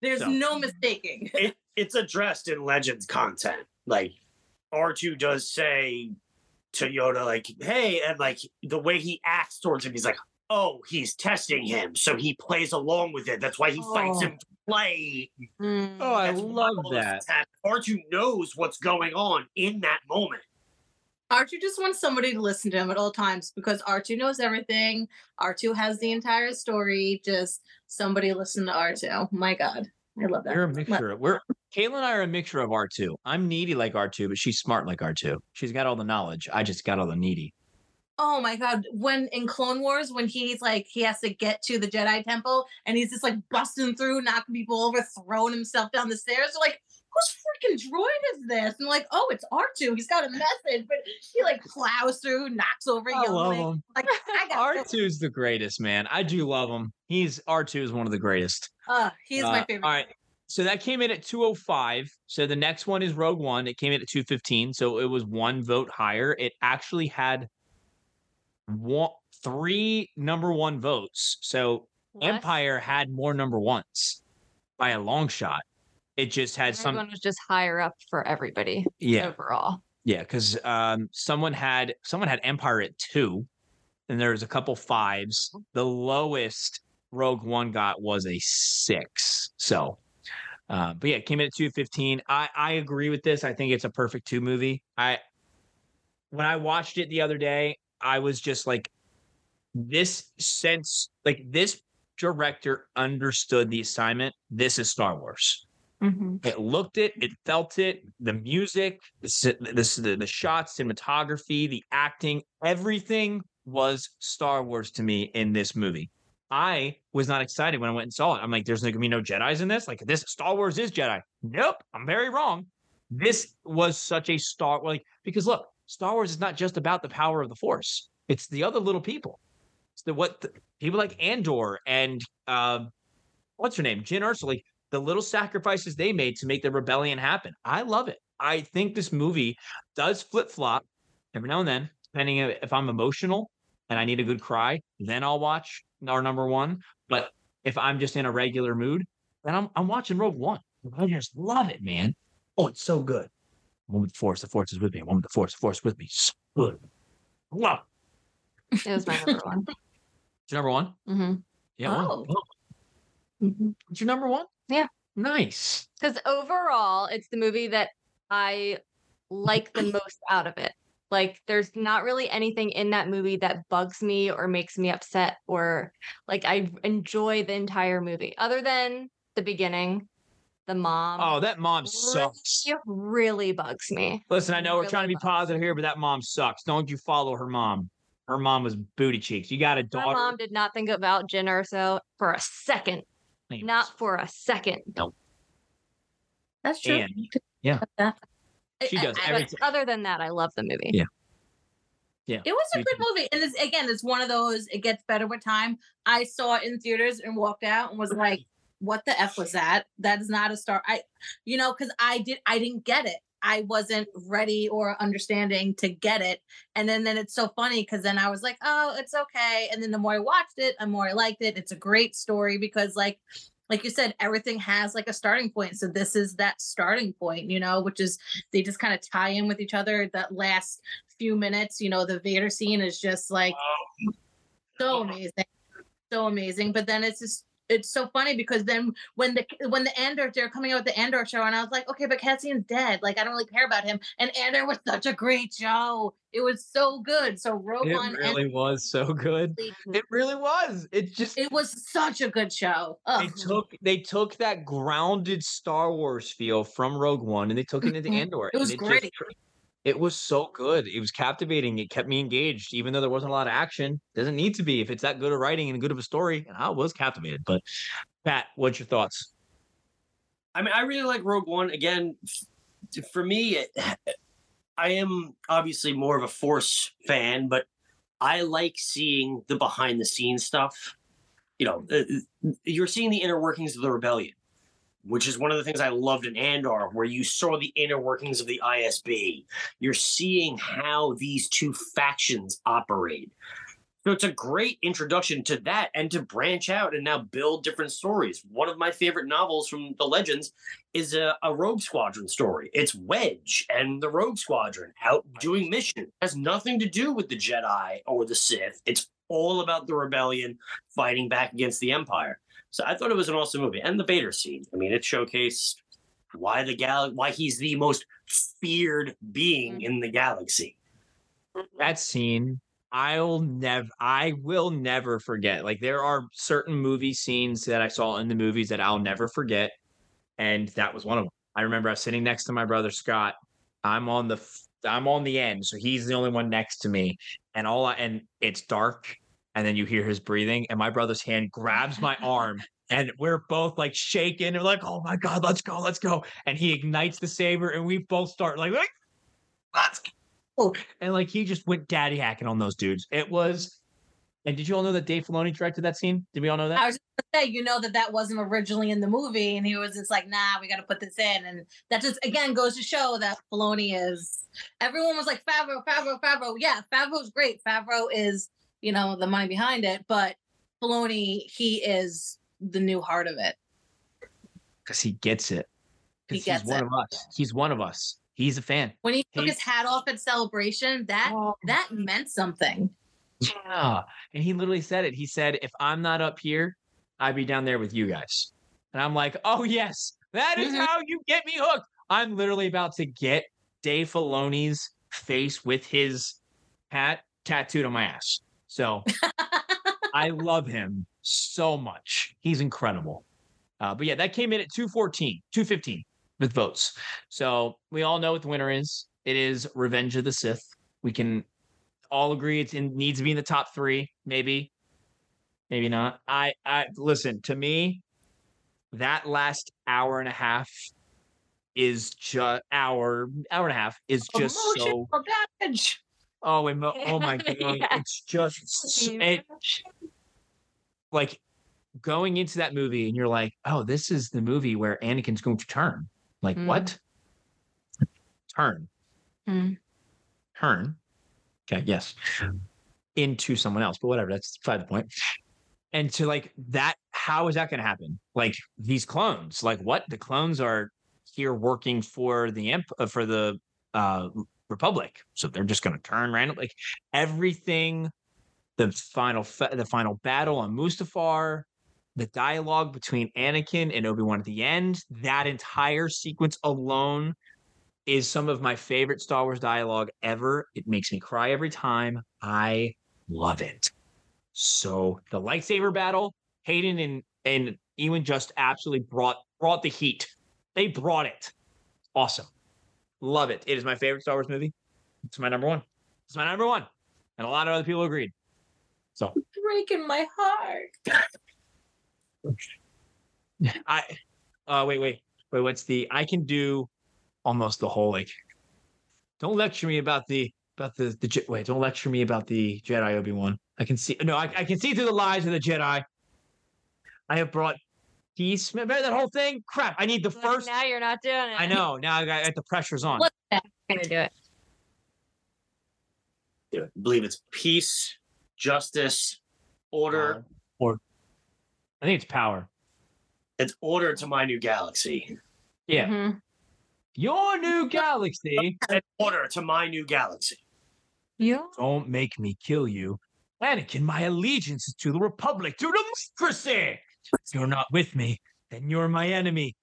There's So. no mistaking. it, it's addressed in Legends content. Like R2 does say to Yoda, like, hey, and like the way he acts towards him, he's like, oh, he's testing him. So he plays along with it. That's why he fights Oh. him to play. Mm. Oh, I That's why love all this that. is happening. R2 knows what's going on in that moment. R2 just wants somebody to listen to him at all times because R2 knows everything. R2 has the entire story. Just somebody listen to R2. My God. I love that. We're a mixture. Of, we're Kayla and I are a mixture of R2. I'm needy like R2, but she's smart like R2. She's got all the knowledge. I just got all the needy. Oh my god, when in Clone Wars, when he's like he has to get to the Jedi Temple and he's just like busting through, knocking people over, throwing himself down the stairs. They're like, whose freaking droid is this? And like, oh, it's R2. He's got a message, but he like plows through, knocks over I love him. Like, I got this. R2's the greatest, man. I do love him. He's R2 is one of the greatest. Uh, he's my Uh, favorite. All right. So that came in at 205. So the next one is Rogue One. It came in at 215. So it was one vote higher. It actually had one, three number one votes. So Less. Empire had more number ones by a long shot. It just had some. Was just higher up for everybody Yeah. overall. Yeah, because um, someone had someone had Empire at two, and there was a couple fives. The lowest Rogue One got was a six. So, uh, but yeah, it came in at two fifteen. I I agree with this. I think it's a perfect two movie. I when I watched it the other day, I was just like, this sense, like this director understood the assignment. This is Star Wars. Mhm. It looked it, it felt it, the music, the, the, the shots, cinematography, the acting, everything was Star Wars to me in this movie. I was not excited when I went and saw it. I'm like, there's gonna be no Jedi's in this. Like this Star Wars is Jedi. Nope, I'm very wrong. This was such a Star like because look, Star Wars is not just about the power of the Force. It's the other little people. It's the what the, people like Andor and um, what's her name, Jyn Erso, like the little sacrifices they made to make the rebellion happen. I love it. I think this movie does flip flop every now and then, depending if I'm emotional and I need a good cry, then I'll watch our number one. But if I'm just in a regular mood, then I'm I'm watching Rogue One. I just love it, man. Oh, it's so good. One with the force, the force is with me. One with the force, the force with me. So good. Wow. It was my number one. It's your number one? Mm-hmm. Yeah. one. Oh. Oh, It's your number one? Yeah. Nice. Because overall, it's the movie that I like the most out of it. Like, there's not really anything in that movie that bugs me or makes me upset, or like I enjoy the entire movie, other than the beginning, the mom. Oh, that mom sucks. really, really bugs me. Listen, I know we're trying to be positive here, but that mom sucks. Don't you follow her mom? Her mom was booty cheeks. You got a My daughter. mom did not think about Jyn Erso for a second. Anyways, Not for a second. That's true. And- yeah. Cut that. She does I- every other than that, I love the movie. Yeah. Yeah. It was a good movie, and it's again, it's one of those. It gets better with time. I saw it in theaters and walked out and was like, "What the f was that? That is not a star." I, you know, because I did, I didn't get it. I wasn't ready or understanding to get it, and then then it's so funny because then I was like, "Oh, it's okay." And then the more I watched it, the more I liked it. It's a great story because, like, like you said, everything has like a starting point. So this is that starting point, you know, which is they just kind of tie in with each other. That last few minutes, you know, the Vader scene is just like so amazing, so amazing. But then it's just it's so funny because then when the when the Andor they're coming out with the Andor show, and I was like, okay, but Cassian's dead. Like I don't really care about him. And Andor was such a great show. It was so good. So Rogue it One, really was so good. It really was. It just it was such a good show. they took they took that grounded Star Wars feel from Rogue One and they took it into Mhm. Andor. It and was just- great. It was so good. It was captivating. It kept me engaged, even though there wasn't a lot of action. Doesn't need to be if it's that good of writing and good of a story. And I was captivated. But Pat, what's your thoughts? I mean, I really like Rogue One. Again, for me, it, I am obviously more of a Force fan, but I like seeing the behind the scenes stuff. You know, uh, you're seeing the inner workings of the rebellion, which is one of the things I loved in Andor, where you saw the inner workings of the ISB. You're seeing how these two factions operate. So it's a great introduction to that and to branch out and now build different stories. One of my favorite novels from the Legends is a, a Rogue Squadron story. It's Wedge and the Rogue Squadron out doing mission. It has nothing to do with the Jedi or the Sith. It's all about the rebellion fighting back against the Empire. So I thought it was an awesome movie. And the Vader scene. I mean, it showcased why the gal why he's the most feared being mm-hmm. in the galaxy. Mm-hmm. That scene, I'll never I will never forget. Like there are certain movie scenes that I saw in the movies that I'll never forget. And that was one of them. I remember I was sitting next to my brother Scott. I'm on the f- I'm on the end, so he's the only one next to me. And all I and it's dark, and then you hear his breathing, and my brother's hand grabs my arm, and we're both like shaking and we're like, oh my god, let's go, let's go. And he ignites the saber, and we both start like, like let's go. And like he just went daddy hacking on those dudes. It was. And did you all know that Dave Filoni directed that scene? Did we all know that? I was just gonna say, you know that that wasn't originally in the movie, and he was just like, "Nah, we got to put this in," and that just again goes to show that Filoni is. Everyone was like, "Favreau, Favreau, Favreau." Yeah, Favreau's great. Favreau is, you know, the money behind it, but Filoni, he is the new heart of it. Because he gets it. He gets he's one it. of us. He's one of us. He's a fan. When he took He- his hat off at celebration, that that meant something. Yeah. And he literally said it. He said, if I'm not up here, I'd be down there with you guys. And I'm like, oh, yes, that is Mhm. how you get me hooked. I'm literally about to get Dave Filoni's face with his hat tattooed on my ass. So I love him so much. He's incredible. Uh, but yeah, that came in at 214, 215 with votes. So we all know what the winner is. It is Revenge of the Sith. We can all agree it needs to be in the top three, maybe, maybe not. I, I listen to me. That last hour and a half is just hour hour and a half is just so damage. Oh emo- oh my god Yeah. it's just it, like going into that movie and you're like oh this is the movie where Anakin's going to turn like Mm. what turn Mm. turn okay yes into someone else but whatever that's beside the point. point and to like that how is that going to happen like these clones like what the clones are here working for the imp uh, for the uh republic so they're just going to turn random like everything the final the final battle on mustafar the dialogue between anakin and obi-wan at the end that entire sequence alone is some of my favorite star wars dialogue ever it makes me cry every time i love it so the lightsaber battle, Hayden and and Ewan just absolutely brought brought the heat. They brought it. Awesome. Love it. It is my favorite Star Wars movie. It's my number one. It's my number one. And a lot of other people agreed. So Breaking my heart. I uh wait, wait, wait, what's the I can do almost the whole like don't lecture me about the about the the wait, don't lecture me about the Jedi Obi-Wan. I can see no, I, I can see through the lies of the Jedi. I have brought peace. Remember that whole thing? Crap. I need the Like, first now you're not doing it. I know. Now I got the pressure's on. What? I'm gonna do it. Do it. believe it's peace, justice, order. Or I think it's power. It's order to my new galaxy. Yeah. Mhm. Your new galaxy. And order to my new galaxy. Yeah. Don't make me kill you. Anakin, my allegiance is to the Republic, to democracy. If you're not with me, then you're my enemy.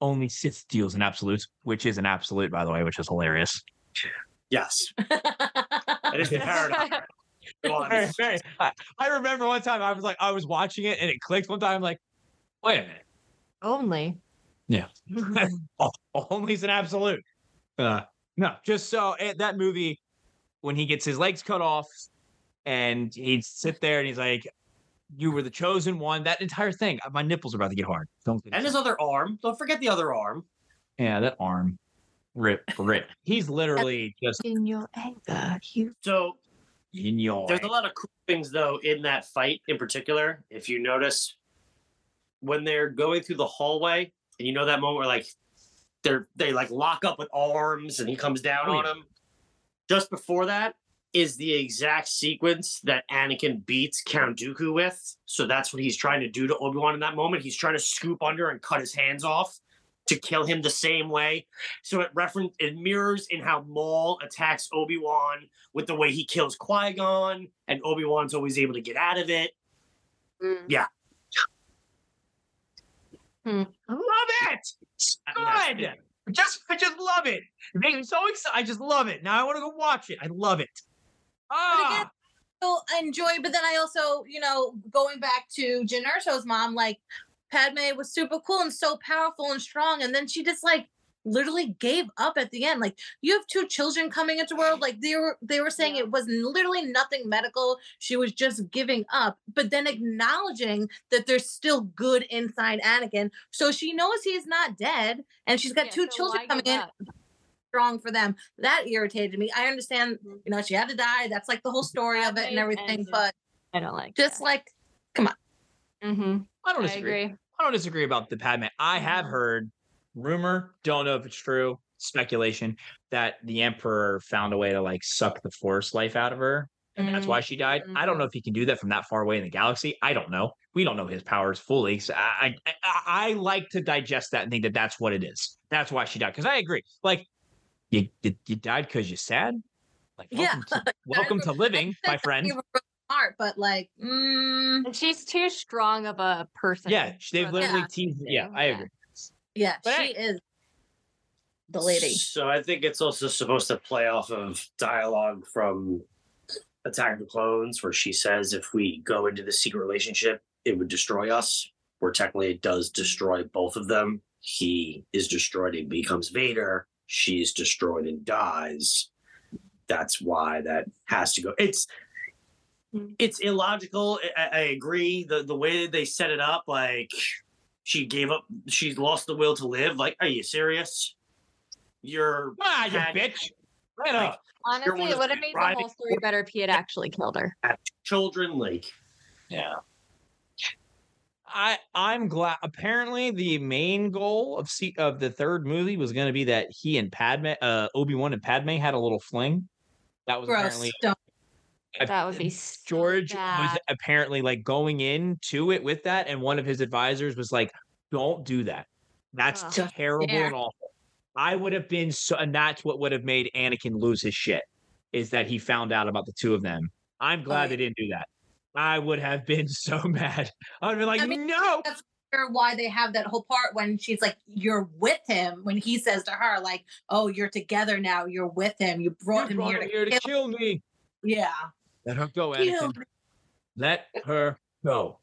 Only Sith deals in absolutes, which is an absolute, by the way, which is hilarious. Yes. It is the paradox. Go on. Very, very- I, I remember one time I was like, I was watching it and it clicked one time. I'm like, wait a minute. Only. Yeah. O- Only's an absolute. Uh, no, just so eh, that movie, when he gets his legs cut off and he'd sit there and he's like, You were the chosen one. That entire thing, uh, my nipples are about to get hard. Don't And his other arm. Don't forget the other arm. Yeah, that arm. Rip, rip. He's literally just In your anger, you. So in your. there's a lot of cool things though in that fight in particular. If you notice when they're going through the hallway, and you know that moment where like they're they like lock up with arms and he comes down Oh, on yeah. him. Just before that is the exact sequence that Anakin beats Count Dooku with. So that's what he's trying to do to Obi-Wan in that moment. He's trying to scoop under and cut his hands off to kill him the same way. So it reference it mirrors in how Maul attacks Obi-Wan with the way he kills Qui-Gon and Obi-Wan's always able to get out of it. Mm. love it. It's And that's good. it. Just, I just love it. It makes me so excited. I just love it. Now I want to go watch it. I love it. Ah, again, So I enjoy, but then I also, you know, going back to Jyn Erso's mom, like Padme was super cool and so powerful and strong, and then she just like literally gave up at the end. Like you have two children coming into world, like they were they were saying Yeah. it was literally nothing medical. She was just giving up, but then acknowledging that there's still good inside Anakin. So she knows he's not dead, and she's got Yeah, two so children coming in up? Strong for them. That irritated me. I understand, Mhm. you know, she had to die. That's like the whole story of it and everything. But I don't like. just like, come on. Mm-hmm. I don't I disagree. agree. I don't disagree about the Padme. I have Mhm. heard rumor, don't know if it's true, speculation that the Emperor found a way to like suck the Force life out of her. And that's why she died. I don't know if he can do that from that far away in the galaxy. I don't know. We don't know his powers fully. So I, I, I, I like to digest that and think that that's what it is. That's why she died. Because I agree. Like, you you, you died because you're sad. Like, Yeah. welcome, to, welcome to living, my friend. You were smart, but like, mm, And she's too strong of a person. Yeah, they've literally that teased. to Yeah. I agree. yeah, But she hey. is the lady. So I think it's also supposed to play off of dialogue from Attack of the Clones, where she says if we go into the secret relationship, it would destroy us. Where technically it does destroy both of them. He is destroyed and becomes Vader. She's destroyed and dies. That's why that has to go. It's Mm. it's illogical. I, I agree. The the way they set it up, like she gave up, she's lost the will to live. Like, are you serious? You're Ah, you had- bitch. Right Like, up. Honestly, it would have made the whole story better if he had actually killed her. children, like Yeah. I I'm glad. Apparently, the main goal of se- of the third movie was going to be that he and Padme, uh, Obi Wan and Padme had a little fling. That was Gross. apparently Don't. I- That would be so George was apparently like going into it with that, and one of his advisors was like, "Don't do that. That's Ugh. Just terrible there. and awful." I would have been so, and that's what would have made Anakin lose his shit, is that he found out about the two of them. I'm glad yeah. they didn't do that. I would have been so mad. I'd be like, I mean, "No." Sure why they have that whole part when she's like, "You're with him." When he says to her, "Like, oh, you're together now. You're with him. You brought You him brought here him to here to kill." kill me. Yeah. Let her go, Kill Anakin. Let her go.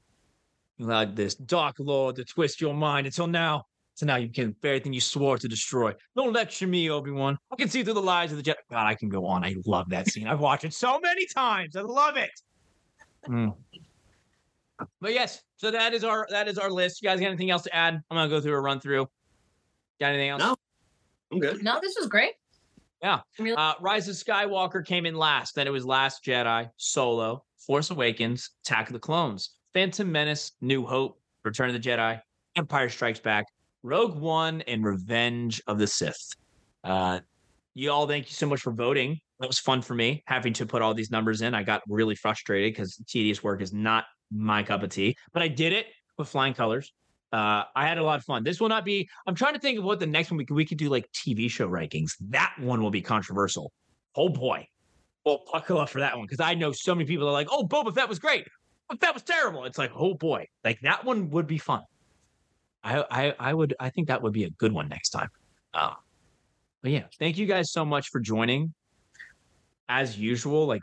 You allowed this dark lord to twist your mind until now. So now you can bear everything you swore to destroy. Don't lecture me, Obi-Wan. I can see through the lies of the Jedi. God, I can go on. I love that scene. I've watched it so many times. I love it. Mm. But yes, so that is our that is our list. You guys got anything else to add? I'm gonna go through a run through. Got anything else? No. I'm good. No, this was great. Yeah. Uh, Rise of Skywalker came in last. Then it was Last Jedi, Solo, Force Awakens, Attack of the Clones, Phantom Menace, New Hope, Return of the Jedi, Empire Strikes Back, Rogue One, and Revenge of the Sith. Uh, you all, thank you so much for voting. That was fun for me having to put all these numbers in. I got really frustrated because tedious work is not my cup of tea, but I did it with flying colors. Uh, I had a lot of fun. This will not be. I'm trying to think of what the next one we could we could do like TV show rankings. That one will be controversial. Oh boy, well buckle up for that one because I know so many people are like, "Oh, Boba Fett was great, but that was terrible." It's like, oh boy, like that one would be fun. I I I would I think that would be a good one next time. Uh, but yeah, thank you guys so much for joining. As usual, like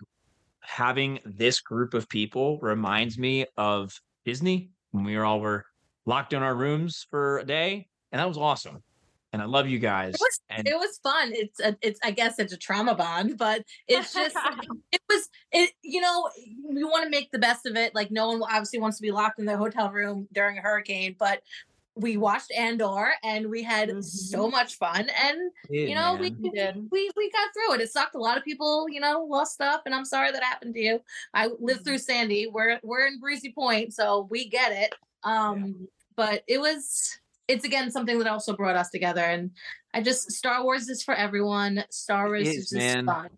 having this group of people reminds me of Disney when we were all were locked in our rooms for a day, and that was awesome. And I love you guys. It was and it was fun. It's a, it's I guess it's a trauma bond, but it's just it was it you know we want to make the best of it. Like no one obviously wants to be locked in their hotel room during a hurricane, but we watched Andor and we had so much fun and you know we, We we we got through it. It sucked. A lot of people you know lost stuff, and I'm sorry that happened to you. I lived through Sandy. We're we're in Breezy Point, so we get it. Um, but it was it's again something that also brought us together and i just star wars is for everyone star wars is, is, just man. fun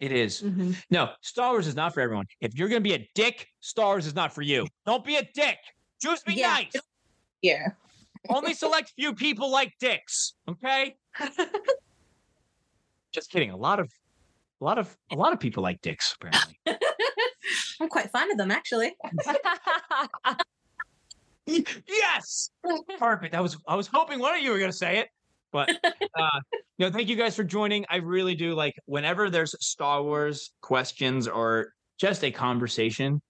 it is. Mhm. No, Star Wars is not for everyone. If you're gonna be a dick, Star Wars is not for you. Don't be a dick. Choose be Yeah. nice. Here Only select few people like dicks. Okay. Just kidding. A lot of, a lot of, a lot of people like dicks. Apparently. i'm quite fond of them actually yes. Perfect. I was, I was hoping one of you were gonna say it, but uh, no. Thank you guys for joining. I really do like whenever there's Star Wars questions or just a conversation.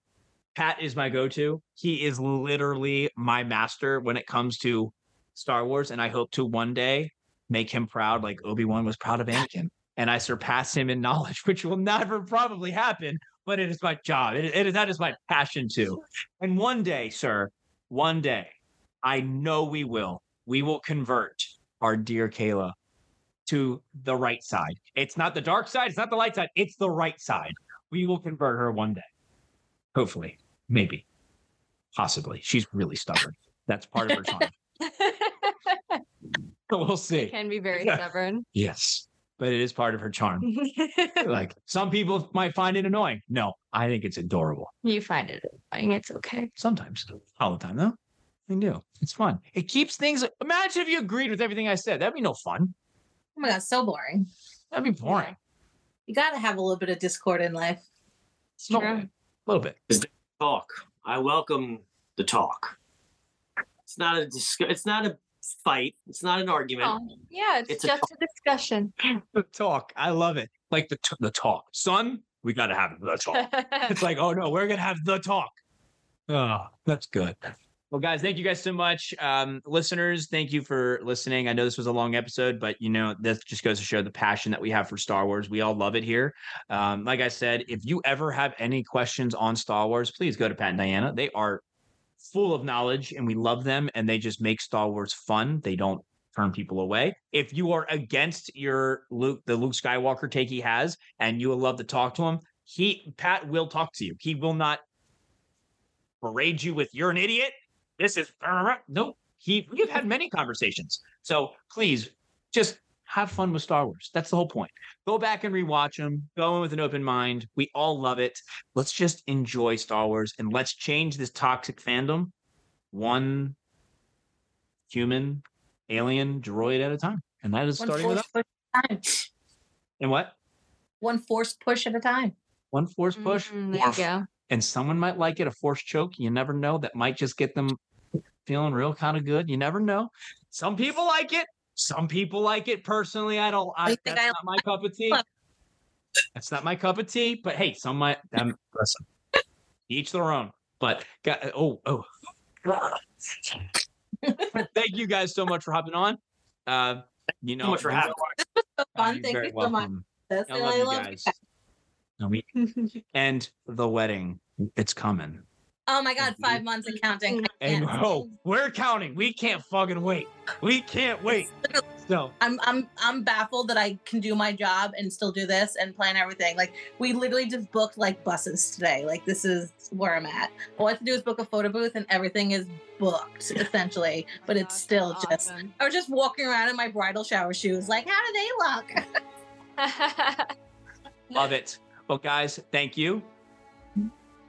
Pat is my go-to. He is literally my master when it comes to Star Wars, and I hope to one day make him proud, like Obi Wan was proud of Anakin, and I surpass him in knowledge, which will never probably happen. But it is my job. It, it is that is my passion too. And one day, sir, one day, I know we will. We will convert our dear Kayla to the right side. It's not the dark side. It's not the light side. It's the right side. We will convert her one day. Hopefully, maybe, possibly. She's really stubborn. That's part of her charm. so we'll see. Can be very Yeah. stubborn. Yes, but it is part of her charm. like some people might find it annoying. No, I think it's adorable. you find it annoying. It's okay. Sometimes, all the time though. I do. It's fun. It keeps things. Imagine if you agreed with everything I said. That'd be no fun. oh my god so boring That'd be boring. you gotta have a little bit of discord in life It's A little bit. A little bit. talk. I welcome the talk. It's not a dis- it's not a fight. It's not an argument. Oh, yeah, it's, It's a just a discussion. The talk. I love it. Like the t- the talk. Son, we got to have the talk. it's like, oh no, we're gonna have the talk. Oh, that's good. Well, guys, thank you guys so much. Um, listeners, thank you for listening. I know this was a long episode, but you know, this just goes to show the passion that we have for Star Wars. We all love it here. Um, like I said, if you ever have any questions on Star Wars, please go to Pat and Diana. They are full of knowledge and we love them and they just make Star Wars fun. They don't turn people away. If you are against your Luke, the Luke Skywalker take he has, and you would love to talk to him, he Pat will talk to you. He will not parade you with you're an idiot. This is no. He we've had many conversations. So please just have fun with Star Wars. That's the whole point. Go back and rewatch them. Go in with an open mind. We all love it. Let's just enjoy Star Wars and let's change this toxic fandom one human, alien, droid at a time. And that is One starting with force us. push at a time. And what? One force push at a time. One force push. Mm, there you go. and someone might like it a force choke you never know that might just get them feeling real kind of good you never know. Some people like it some people like it personally i don't I, You think? that's I not my cup of tea. that's not my cup of tea but hey some might um, listen. each their own but got, oh oh. Thank you guys so much for hopping on. Uh you know so much for having So fun. you're Thank you so much. welcome. That's I love I you guys. No, and the wedding. It's coming Oh my god, mm-hmm. five months and counting. And can't. oh, we're counting. We can't fucking wait. We can't wait. So I'm I'm I'm baffled that I can do my job and still do this and plan everything. Like we literally just booked like buses today. Like this is where I'm at. All I have to do is book a photo booth and everything is booked essentially. But it's Gosh, still that's just awesome. I was just walking around in my bridal shower shoes. Like, how do they look? love it. Well, guys, thank you.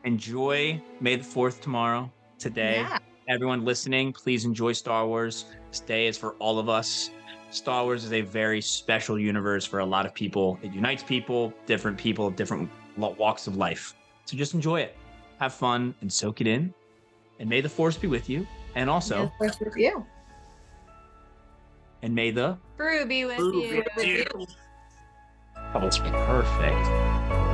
Enjoy May the 4th tomorrow, today. Yeah. Everyone listening, please enjoy Star Wars. This day is for all of us. Star Wars is a very special universe for a lot of people. It unites people, different people, different walks of life. So just enjoy it. Have fun and soak it in. And may the force be with you. And also, Yeah, first with you. and may the Brew be with Brew be you. with you. Oh, it's perfect.